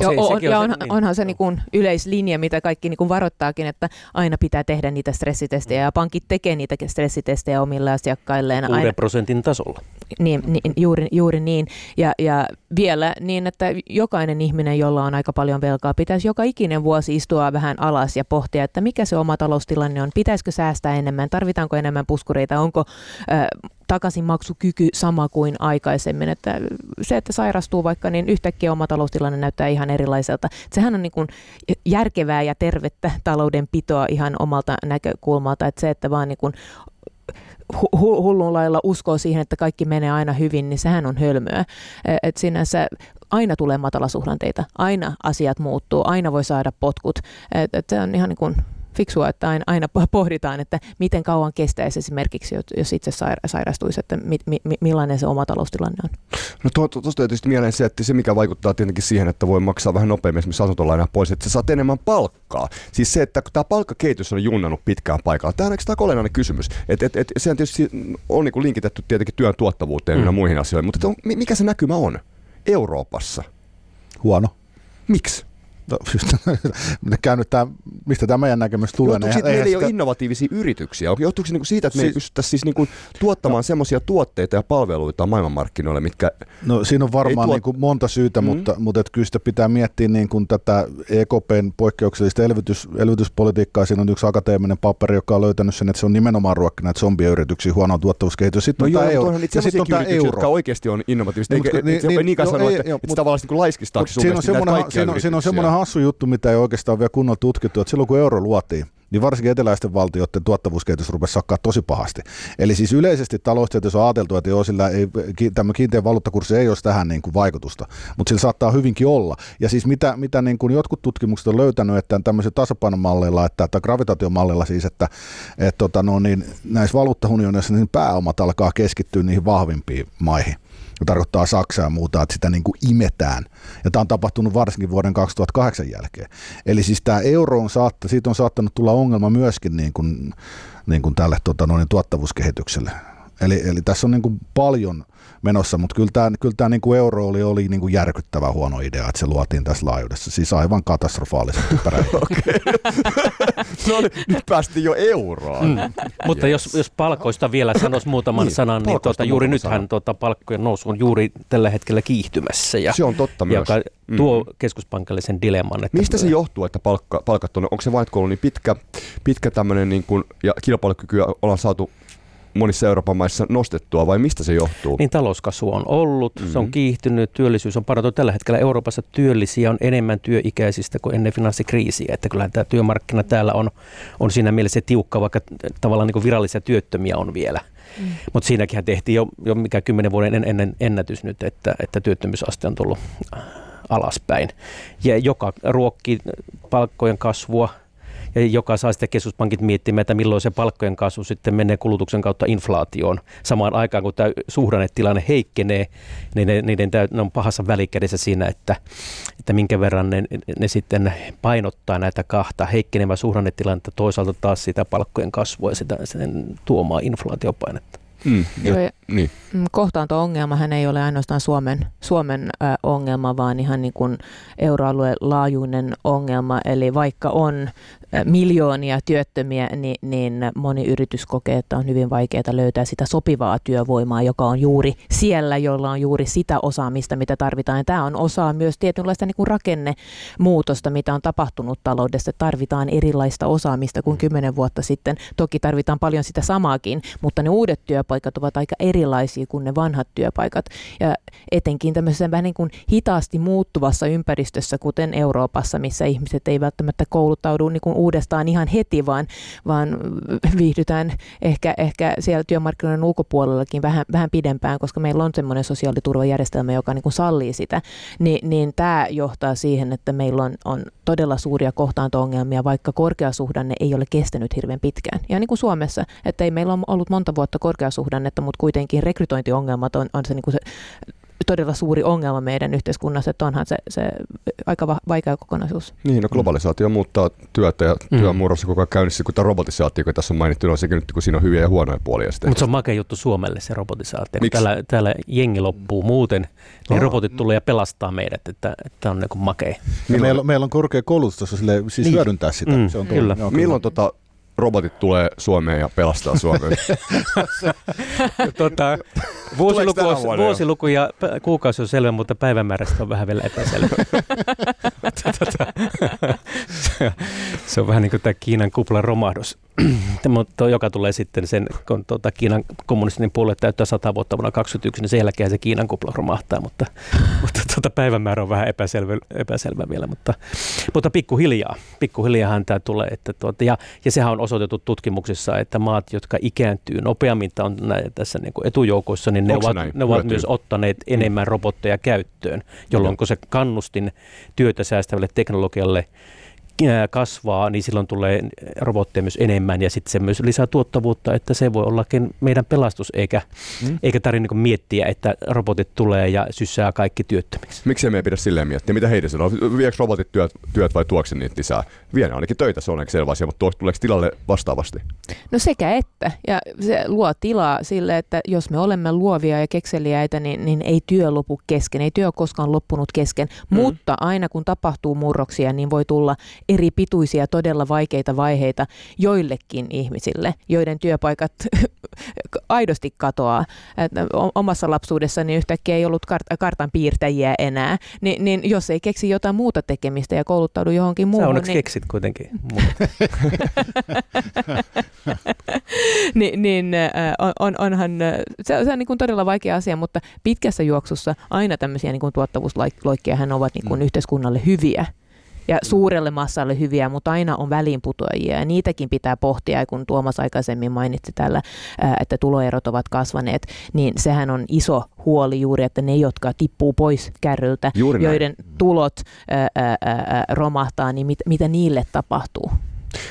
Joo, on, ja on, niin, onhan se niin kuin yleislinja, mitä kaikki niin kuin varoittaakin, että aina pitää tehdä niitä stressitestejä, ja pankit tekee niitä stressitestejä omille asiakkailleen. Kuuden aina. prosentin tasolla. Niin, niin juuri, juuri niin. Ja, ja vielä niin, että jokainen ihminen, jolla on aika paljon velkaa, pitäisi joka ikinen vuosi istua vähän alas ja pohtia, että mikä se oma taloustilanne on, pitäisikö säästää enemmän, tarvitaanko enemmän puskureita, onko äh, takaisinmaksukyky sama kuin aikaisemmin. Että se, että sairastuu vaikka, niin yhtäkkiä oma taloustilanne näyttää ihan erilaiselta. Sehän on niin kuin järkevää ja tervettä taloudenpitoa ihan omalta näkökulmalta. Että se, että vaan niin kuin hullun lailla uskoo siihen, että kaikki menee aina hyvin, niin sehän on hölmöä. E, et sinänsä aina tulee matalasuhdanteita, aina asiat muuttuu, aina voi saada potkut. Et, et se on ihan niin kuin fiksua, että aina, aina pohditaan, että miten kauan kestäisi esimerkiksi, jos itse sairastuisi, että mi, mi, millainen se oma taloustilanne on. No tuosta to, tietysti mieleen se, että se mikä vaikuttaa tietenkin siihen, että voi maksaa vähän nopeammin esimerkiksi asuntolainaa pois, että sä saat enemmän palkkaa. Siis se, että tämä palkkakehitys on junnannut pitkään paikalla. Tämä on tämä olennainen kysymys. Et, et, et, sehän tietysti on niin linkitetty tietenkin työn tuottavuuteen mm. ja muihin asioihin, mutta on, mikä se näkymä on Euroopassa? Huono. Miksi? No, käynyt tämä mistä tämä meidän näkemys tulee. Johtuuko siitä, meillä ei sitä... ole innovatiivisia yrityksiä? Johtuuko se niinku siitä, että me siis... ei pystyttäisi siis niinku tuottamaan no. semmoisia tuotteita ja palveluita maailmanmarkkinoille, mitkä No siinä on varmaan tuot... niinku monta syytä, mm-hmm. mutta, mutta et kyllä sitä pitää miettiä niinku tätä EKPn poikkeuksellista elvytys, elvytyspolitiikkaa. Siinä on yksi akateeminen paperi, joka on löytänyt sen, että se on nimenomaan ruokki näitä zombiyrityksiä, huonoa tuottavuuskehitys. Sitten no on joo, euro. Ja sitten on tämä euro. jotka oikeasti on innovatiivisia. Niin, niin, niin, niin, niin, sanoa, että, että tavallaan niin laiskistaako siinä on semmoinen, siinä, on, siinä on semmoinen hassu juttu, mitä ei oikeastaan vielä kunnolla tutkittu, että silloin kun euro luotiin, niin varsinkin eteläisten valtioiden tuottavuuskehitys rupesi sakkaa tosi pahasti. Eli siis yleisesti taloustieteessä on ajateltu, että joo, sillä ei, tämä kiinteä valuuttakurssi ei olisi tähän niin kuin vaikutusta, mutta sillä saattaa hyvinkin olla. Ja siis mitä, mitä niin kuin jotkut tutkimukset on löytänyt, että tämmöisellä tasapainomalleilla, että, että gravitaatiomalleilla siis, että, että tota, no, niin, näissä valuuttaunionissa niin pääomat alkaa keskittyä niihin vahvimpiin maihin tarkoittaa Saksaa ja muuta, että sitä niin kuin imetään. Ja tämä on tapahtunut varsinkin vuoden 2008 jälkeen. Eli siis tämä euro on saatta, siitä on saattanut tulla ongelma myöskin niin kuin, niin kuin tälle tota, noin, tuottavuuskehitykselle. Eli, eli tässä on niin kuin paljon menossa, mutta kyllä tämä, kyllä tämä niin kuin euro oli, oli niin kuin järkyttävä huono idea, että se luotiin tässä laajuudessa. Siis aivan katastrofaalisesti no niin, nyt päästiin jo euroon. Mm. Mutta yes. jos, jos palkoista vielä sanoisi muutaman niin, sanan, niin tuota, juuri nythän tuota, palkkojen nousu on juuri tällä hetkellä kiihtymässä. Ja, se on totta myös. Joka mm. tuo keskuspankallisen dilemman. Että Mistä se johtuu, että palkka, palkat on, onko se vain, niin pitkä, pitkä tämmöinen niin kuin, ja kilpailukykyä ollaan saatu monissa Euroopan maissa nostettua vai mistä se johtuu? Niin talouskasvu on ollut, mm-hmm. se on mm-hmm. kiihtynyt, työllisyys on parantunut. Tällä hetkellä Euroopassa työllisiä on enemmän työikäisistä kuin ennen finanssikriisiä. Että kyllähän tämä työmarkkina täällä on, on siinä mielessä tiukka, vaikka tavallaan niin virallisia työttömiä on vielä. Mm. Mutta siinäkin tehtiin jo, jo mikä kymmenen vuoden en, ennen ennätys nyt, että, että työttömyysaste on tullut alaspäin. Ja joka ruokkii palkkojen kasvua, joka saa sitten keskuspankit miettimään, että milloin se palkkojen kasvu sitten menee kulutuksen kautta inflaatioon. Samaan aikaan, kun tämä suhdannetilanne heikkenee, niin ne, niiden täy, ne on pahassa välikädessä siinä, että, että minkä verran ne, ne sitten painottaa näitä kahta heikkenevää suhdannetilannetta, toisaalta taas sitä palkkojen kasvua ja sitä sen tuomaa inflaatiopainetta. Mm, Joo, ja, niin. Mm, kohtaanto-ongelmahan ei ole ainoastaan Suomen, Suomen äh, ongelma, vaan ihan niin kuin euroalueen laajuinen ongelma. Eli vaikka on miljoonia työttömiä, niin, niin moni yritys kokee, että on hyvin vaikeaa löytää sitä sopivaa työvoimaa, joka on juuri siellä, jolla on juuri sitä osaamista, mitä tarvitaan. Ja tämä on osa myös tietynlaista niin kuin rakennemuutosta, mitä on tapahtunut taloudessa. Tarvitaan erilaista osaamista kuin kymmenen vuotta sitten. Toki tarvitaan paljon sitä samaakin, mutta ne uudet työpaikat ovat aika erilaisia kuin ne vanhat työpaikat. Ja etenkin tämmöisessä vähän niin kuin hitaasti muuttuvassa ympäristössä, kuten Euroopassa, missä ihmiset ei välttämättä kouluttaudu niin kuin uudestaan ihan heti, vaan, vaan viihdytään ehkä, ehkä siellä työmarkkinoiden ulkopuolellakin vähän, vähän pidempään, koska meillä on semmoinen sosiaaliturvajärjestelmä, joka niin kuin sallii sitä, Ni, niin tämä johtaa siihen, että meillä on, on todella suuria kohtaanto-ongelmia, vaikka korkeasuhdanne ei ole kestänyt hirveän pitkään. Ja niin kuin Suomessa, että ei meillä on ollut monta vuotta korkeasuhdannetta, mutta kuitenkin rekrytointiongelmat on, on se, niin kuin se todella suuri ongelma meidän yhteiskunnassa, että onhan se, se aika va- vaikea kokonaisuus. Niin, no globalisaatio mm. muuttaa työtä ja mm. työmurrossa koko ajan käynnissä, kun tämä robotisaatio, kun tässä on mainittu, no sekin nyt, kun siinä on hyviä ja huonoja puolia. Mutta se on makea juttu Suomelle se robotisaatio. Kun täällä, täällä jengi loppuu muuten, niin oh. robotit tulee ja pelastaa meidät, että, että on niin makea. Niin meillä, meillä on korkea koulutus sille, siis niin. hyödyntää sitä. Mm, se on kyllä. Joo, Milloin tota, robotit tulee Suomeen ja pelastaa Suomeen. tota, vuosiluku, on, vuosiluku ja kuukausi on selvä, mutta päivämäärästä on vähän vielä epäselvä. tota, se on vähän niin kuin tämä Kiinan kuplan romahdus. Mutta joka tulee sitten sen, kun tuota, Kiinan kommunistinen puolue täyttää 100 vuotta vuonna 2021, niin sen jälkeen se Kiinan kupla romahtaa, mutta, mutta tuota, päivämäärä on vähän epäselvä, epäselvä vielä, mutta, mutta pikkuhiljaa, pikkuhiljaahan tämä tulee, että tuota, ja, ja sehän on osoitettu tutkimuksissa, että maat, jotka ikääntyy nopeammin on näin, tässä niin kuin etujoukoissa, niin ne Onko ovat, ne ovat myös ottaneet mm. enemmän robotteja käyttöön, jolloin kun se kannustin työtä säästävälle teknologialle kasvaa, niin silloin tulee robotteja myös enemmän ja sitten se myös lisää tuottavuutta, että se voi ollakin meidän pelastus, eikä, mm. eikä tarvitse niin miettiä, että robotit tulee ja syssää kaikki työttömiksi. Miksi me ei pidä silleen miettiä? Mitä heidän sanoo? Viekö robotit työt, työt vai tuoksen niitä lisää? Vie ainakin töitä, se on selvä asia, mutta tuleeko tilalle vastaavasti? No sekä että. Ja se luo tilaa sille, että jos me olemme luovia ja kekseliäitä, niin, niin ei työ lopu kesken. Ei työ koskaan loppunut kesken, mm. mutta aina kun tapahtuu murroksia, niin voi tulla eri pituisia todella vaikeita vaiheita joillekin ihmisille, joiden työpaikat aidosti katoaa. Omassa lapsuudessani yhtäkkiä ei ollut kart- kartan piirtäjiä enää, Ni, niin jos ei keksi jotain muuta tekemistä ja kouluttaudu johonkin muuhun. Sä onneksi niin... keksit kuitenkin. Ni, niin on, on, onhan, se, se on niin kuin todella vaikea asia, mutta pitkässä juoksussa aina tämmöisiä niin kuin tuottavuusloikkia ovat niin kuin mm. yhteiskunnalle hyviä ja suurelle massalle hyviä, mutta aina on väliinputoajia ja niitäkin pitää pohtia. kun Tuomas aikaisemmin mainitsi täällä, että tuloerot ovat kasvaneet, niin sehän on iso huoli juuri, että ne, jotka tippuu pois kärryltä, juuri joiden näin. tulot ää, ää, romahtaa, niin mit, mitä niille tapahtuu?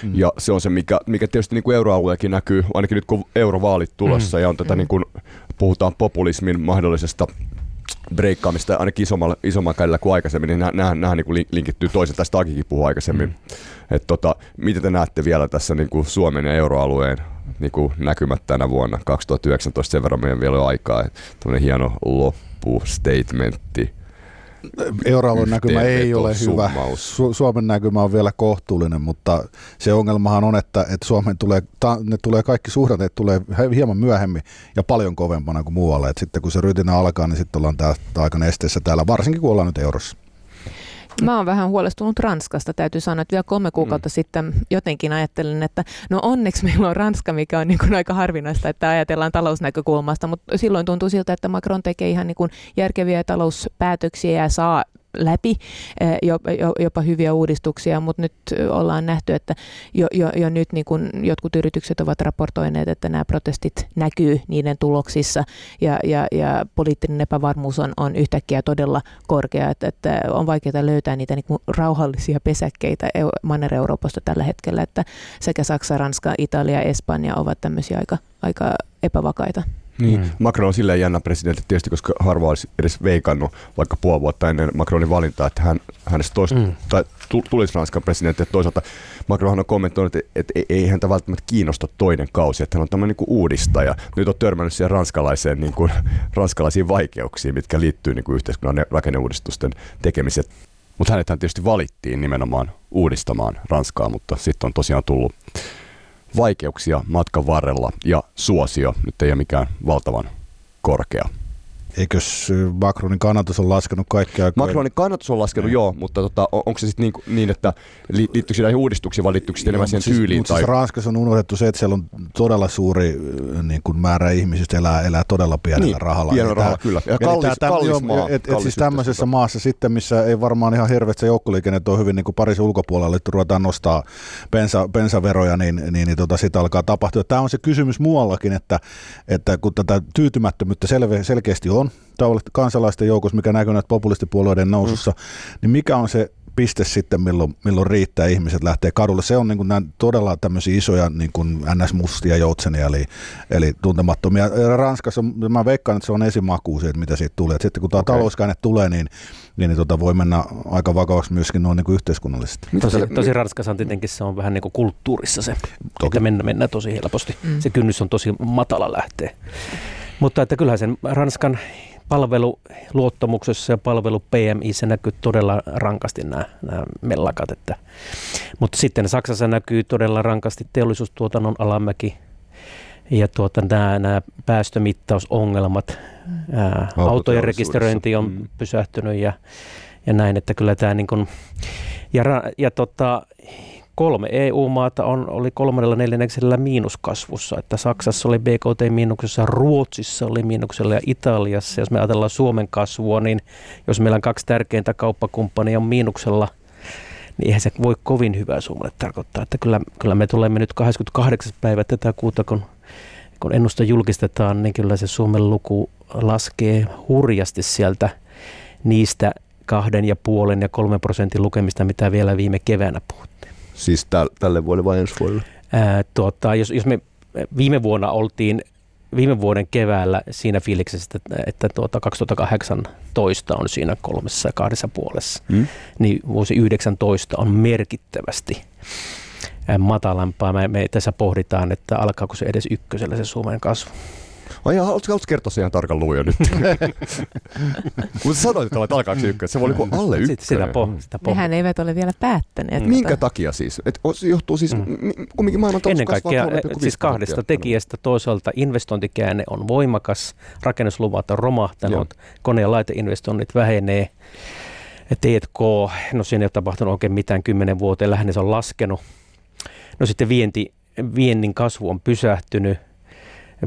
Mm. Ja se on se, mikä, mikä tietysti niin kuin euroalueekin näkyy, ainakin nyt kun eurovaalit tulossa mm. ja on tätä mm. niin kuin, puhutaan populismin mahdollisesta breikkaamista ainakin isommalla, isommalla kädellä kuin aikaisemmin, niin nämä, nämä niin linkittyy toisen, tästä Takikin puhui aikaisemmin. Mm. Et tota, miten te näette vielä tässä niin kuin Suomen ja euroalueen niin kuin näkymät tänä vuonna 2019, sen verran meidän vielä on aikaa, tämmöinen hieno loppustatementti Euroalueen näkymä ei ole hyvä. Su- Suomen näkymä on vielä kohtuullinen, mutta se ongelmahan on, että, että Suomen tulee, ta, ne tulee kaikki suhdanteet tulee hieman myöhemmin ja paljon kovempana kuin muualle. Et sitten kun se rytinä alkaa, niin sitten ollaan tää, aikana esteessä täällä, varsinkin kun ollaan nyt eurossa. Mä oon vähän huolestunut Ranskasta, täytyy sanoa, että vielä kolme kuukautta mm. sitten jotenkin ajattelin, että no onneksi meillä on Ranska, mikä on niin kuin aika harvinaista, että ajatellaan talousnäkökulmasta, mutta silloin tuntuu siltä, että Macron tekee ihan niin kuin järkeviä talouspäätöksiä ja saa läpi, jopa hyviä uudistuksia, mutta nyt ollaan nähty, että jo, jo, jo nyt niin kun jotkut yritykset ovat raportoineet, että nämä protestit näkyy niiden tuloksissa ja, ja, ja poliittinen epävarmuus on, on yhtäkkiä todella korkea, että, että on vaikeaa löytää niitä niin kuin rauhallisia pesäkkeitä Manner-Euroopasta tällä hetkellä, että sekä Saksa, Ranska, Italia, Espanja ovat tämmöisiä aika, aika epävakaita. Niin. Mm. Macron on silleen jännä presidentti tietysti, koska harva olisi edes veikannut vaikka puoli vuotta ennen Macronin valintaa, että hän, hänestä toista, mm. tai tulisi Ranskan presidentti. Että toisaalta Macron on kommentoinut, että, että ei häntä välttämättä kiinnosta toinen kausi, että hän on tämmöinen niin uudistaja. Nyt on törmännyt siihen ranskalaiseen, niin kuin, ranskalaisiin vaikeuksiin, mitkä liittyy niin kuin yhteiskunnan rakenneuudistusten tekemiseen. Mutta hänet tietysti valittiin nimenomaan uudistamaan Ranskaa, mutta sitten on tosiaan tullut vaikeuksia matkan varrella ja suosio nyt ei ole mikään valtavan korkea. Eikös Macronin kannatus on laskenut kaikkea? Macronin kannatus on laskenut, joo, mutta tota, onko se sitten niin, niin, että liittyykö se näihin uudistuksiin vai liittyykö se enemmän siihen siis, tyyliin? Mutta siis tai... siis Ranskassa on unohdettu se, että siellä on todella suuri niin kuin määrä ihmisistä elää, elää todella pienellä niin, rahalla. Pienellä rahalla, kyllä. Ja kallis, tämä, kallis joo, maa. Et, et siis tämmöisessä maassa sitten, missä ei varmaan ihan hirveästi joukkoliikenne on hyvin niin kuin Pariisin ulkopuolella, että ruvetaan nostaa bensa, bensaveroja, niin, niin, niin tota, sitä alkaa tapahtua. Tämä on se kysymys muuallakin, että, että kun tätä tyytymättömyyttä selve, selkeästi on, kansalaisten joukossa, mikä näkyy näitä populistipuolueiden nousussa, mm. niin mikä on se piste sitten, milloin, milloin riittää ihmiset lähtee kadulle. Se on niin kuin todella tämmöisiä isoja niin kuin NS-mustia joutsenia, eli, eli tuntemattomia. Ranskassa, mä veikkaan, että se on esimaku siitä, mitä siitä tulee. Et sitten kun tämä okay. talouskäänne tulee, niin, niin, niin tota voi mennä aika vakavaksi myöskin noin niin kuin yhteiskunnallisesti. Tosi, tosi Ranskassa on tietenkin se on vähän niin kuin kulttuurissa se, toki. että mennään, mennään tosi helposti. Mm. Se kynnys on tosi matala lähteä. Mutta että kyllähän sen Ranskan palveluluottamuksessa ja palvelu PMIssä näkyy todella rankasti nämä, nämä mellakat. Että. Mutta sitten Saksassa näkyy todella rankasti teollisuustuotannon alamäki ja tuota, nämä, nämä päästömittausongelmat. Ää, autojen rekisteröinti on mm. pysähtynyt ja, ja näin, että kyllä tämä niin kuin, ja, ja tota, kolme EU-maata on, oli kolmannella neljänneksellä miinuskasvussa, että Saksassa oli BKT miinuksessa, Ruotsissa oli miinuksella ja Italiassa. Jos me ajatellaan Suomen kasvua, niin jos meillä on kaksi tärkeintä kauppakumppania on miinuksella, niin eihän se voi kovin hyvää Suomelle tarkoittaa. Että kyllä, kyllä me tulemme nyt 28. päivä tätä kuuta, kun, kun ennusta julkistetaan, niin kyllä se Suomen luku laskee hurjasti sieltä niistä kahden ja puolen ja kolmen prosentin lukemista, mitä vielä viime keväänä puhuttiin. Siis täl, tälle vuodelle vai ensi vuodelle? Ää, tuota, jos, jos me viime vuonna oltiin viime vuoden keväällä siinä fiiliksessä, että, että tuota 2018 on siinä kolmessa ja kahdessa puolessa, hmm? niin vuosi 19 on merkittävästi matalampaa. Me, me tässä pohditaan, että alkaako se edes ykkösellä se Suomen kasvu. Ai ihan, haluatko kertoa sen ihan tarkan luuja nyt? Mutta sanoit, että olet alkaaksi ykkönen. Se oli kuin alle ykkönen. Sitä, po, sitä po. Nehän eivät ole vielä päättäneet. Minkä takia siis? Et se johtuu siis, mm. kumminkin maailman Ennen kaikkea siis kahdesta tekijästä. Toisaalta investointikäänne on voimakas, rakennusluvat on romahtanut, Joo. kone- ja laiteinvestoinnit vähenee. T&K, no siinä ei ole tapahtunut oikein mitään kymmenen vuoteen, lähinnä se on laskenut. No sitten vienti, viennin kasvu on pysähtynyt,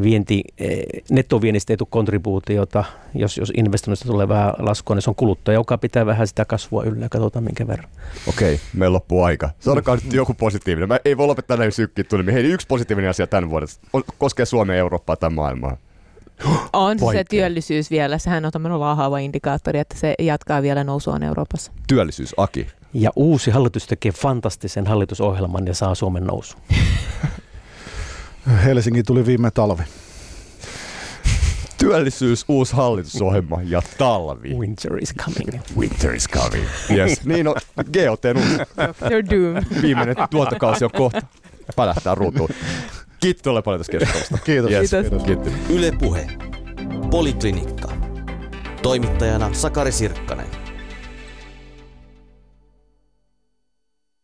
vienti, eh, nettoviennistä ei tule kontribuutiota, jos, jos investoinnista tulee vähän laskua, niin se on kuluttaja, joka pitää vähän sitä kasvua yllä, katsotaan minkä verran. Okei, meillä loppuu aika. Sanokaa nyt joku positiivinen. Mä ei voi lopettaa näin sykkiä tuli. Hei, yksi positiivinen asia tämän vuoden koskee Suomea, Eurooppaa tai maailmaa. On se, se työllisyys vielä. Sehän on tämmöinen laahaava indikaattori, että se jatkaa vielä nousuaan Euroopassa. Työllisyys, Aki. Ja uusi hallitus tekee fantastisen hallitusohjelman ja saa Suomen nousu. Helsingin tuli viime talvi. Työllisyys, uusi hallitusohjelma ja talvi. Winter is coming. Winter is coming. Yes. Niin no, GOT uusi. Dr. Doom. Viimeinen tuotokausi on kohta. Pälähtää ruutuun. Kiitos paljon tästä keskustelusta. Kiitos. Yes. Kiitos. Kiitos. Yle Puhe. Poliklinikka. Toimittajana Sakari Sirkkanen.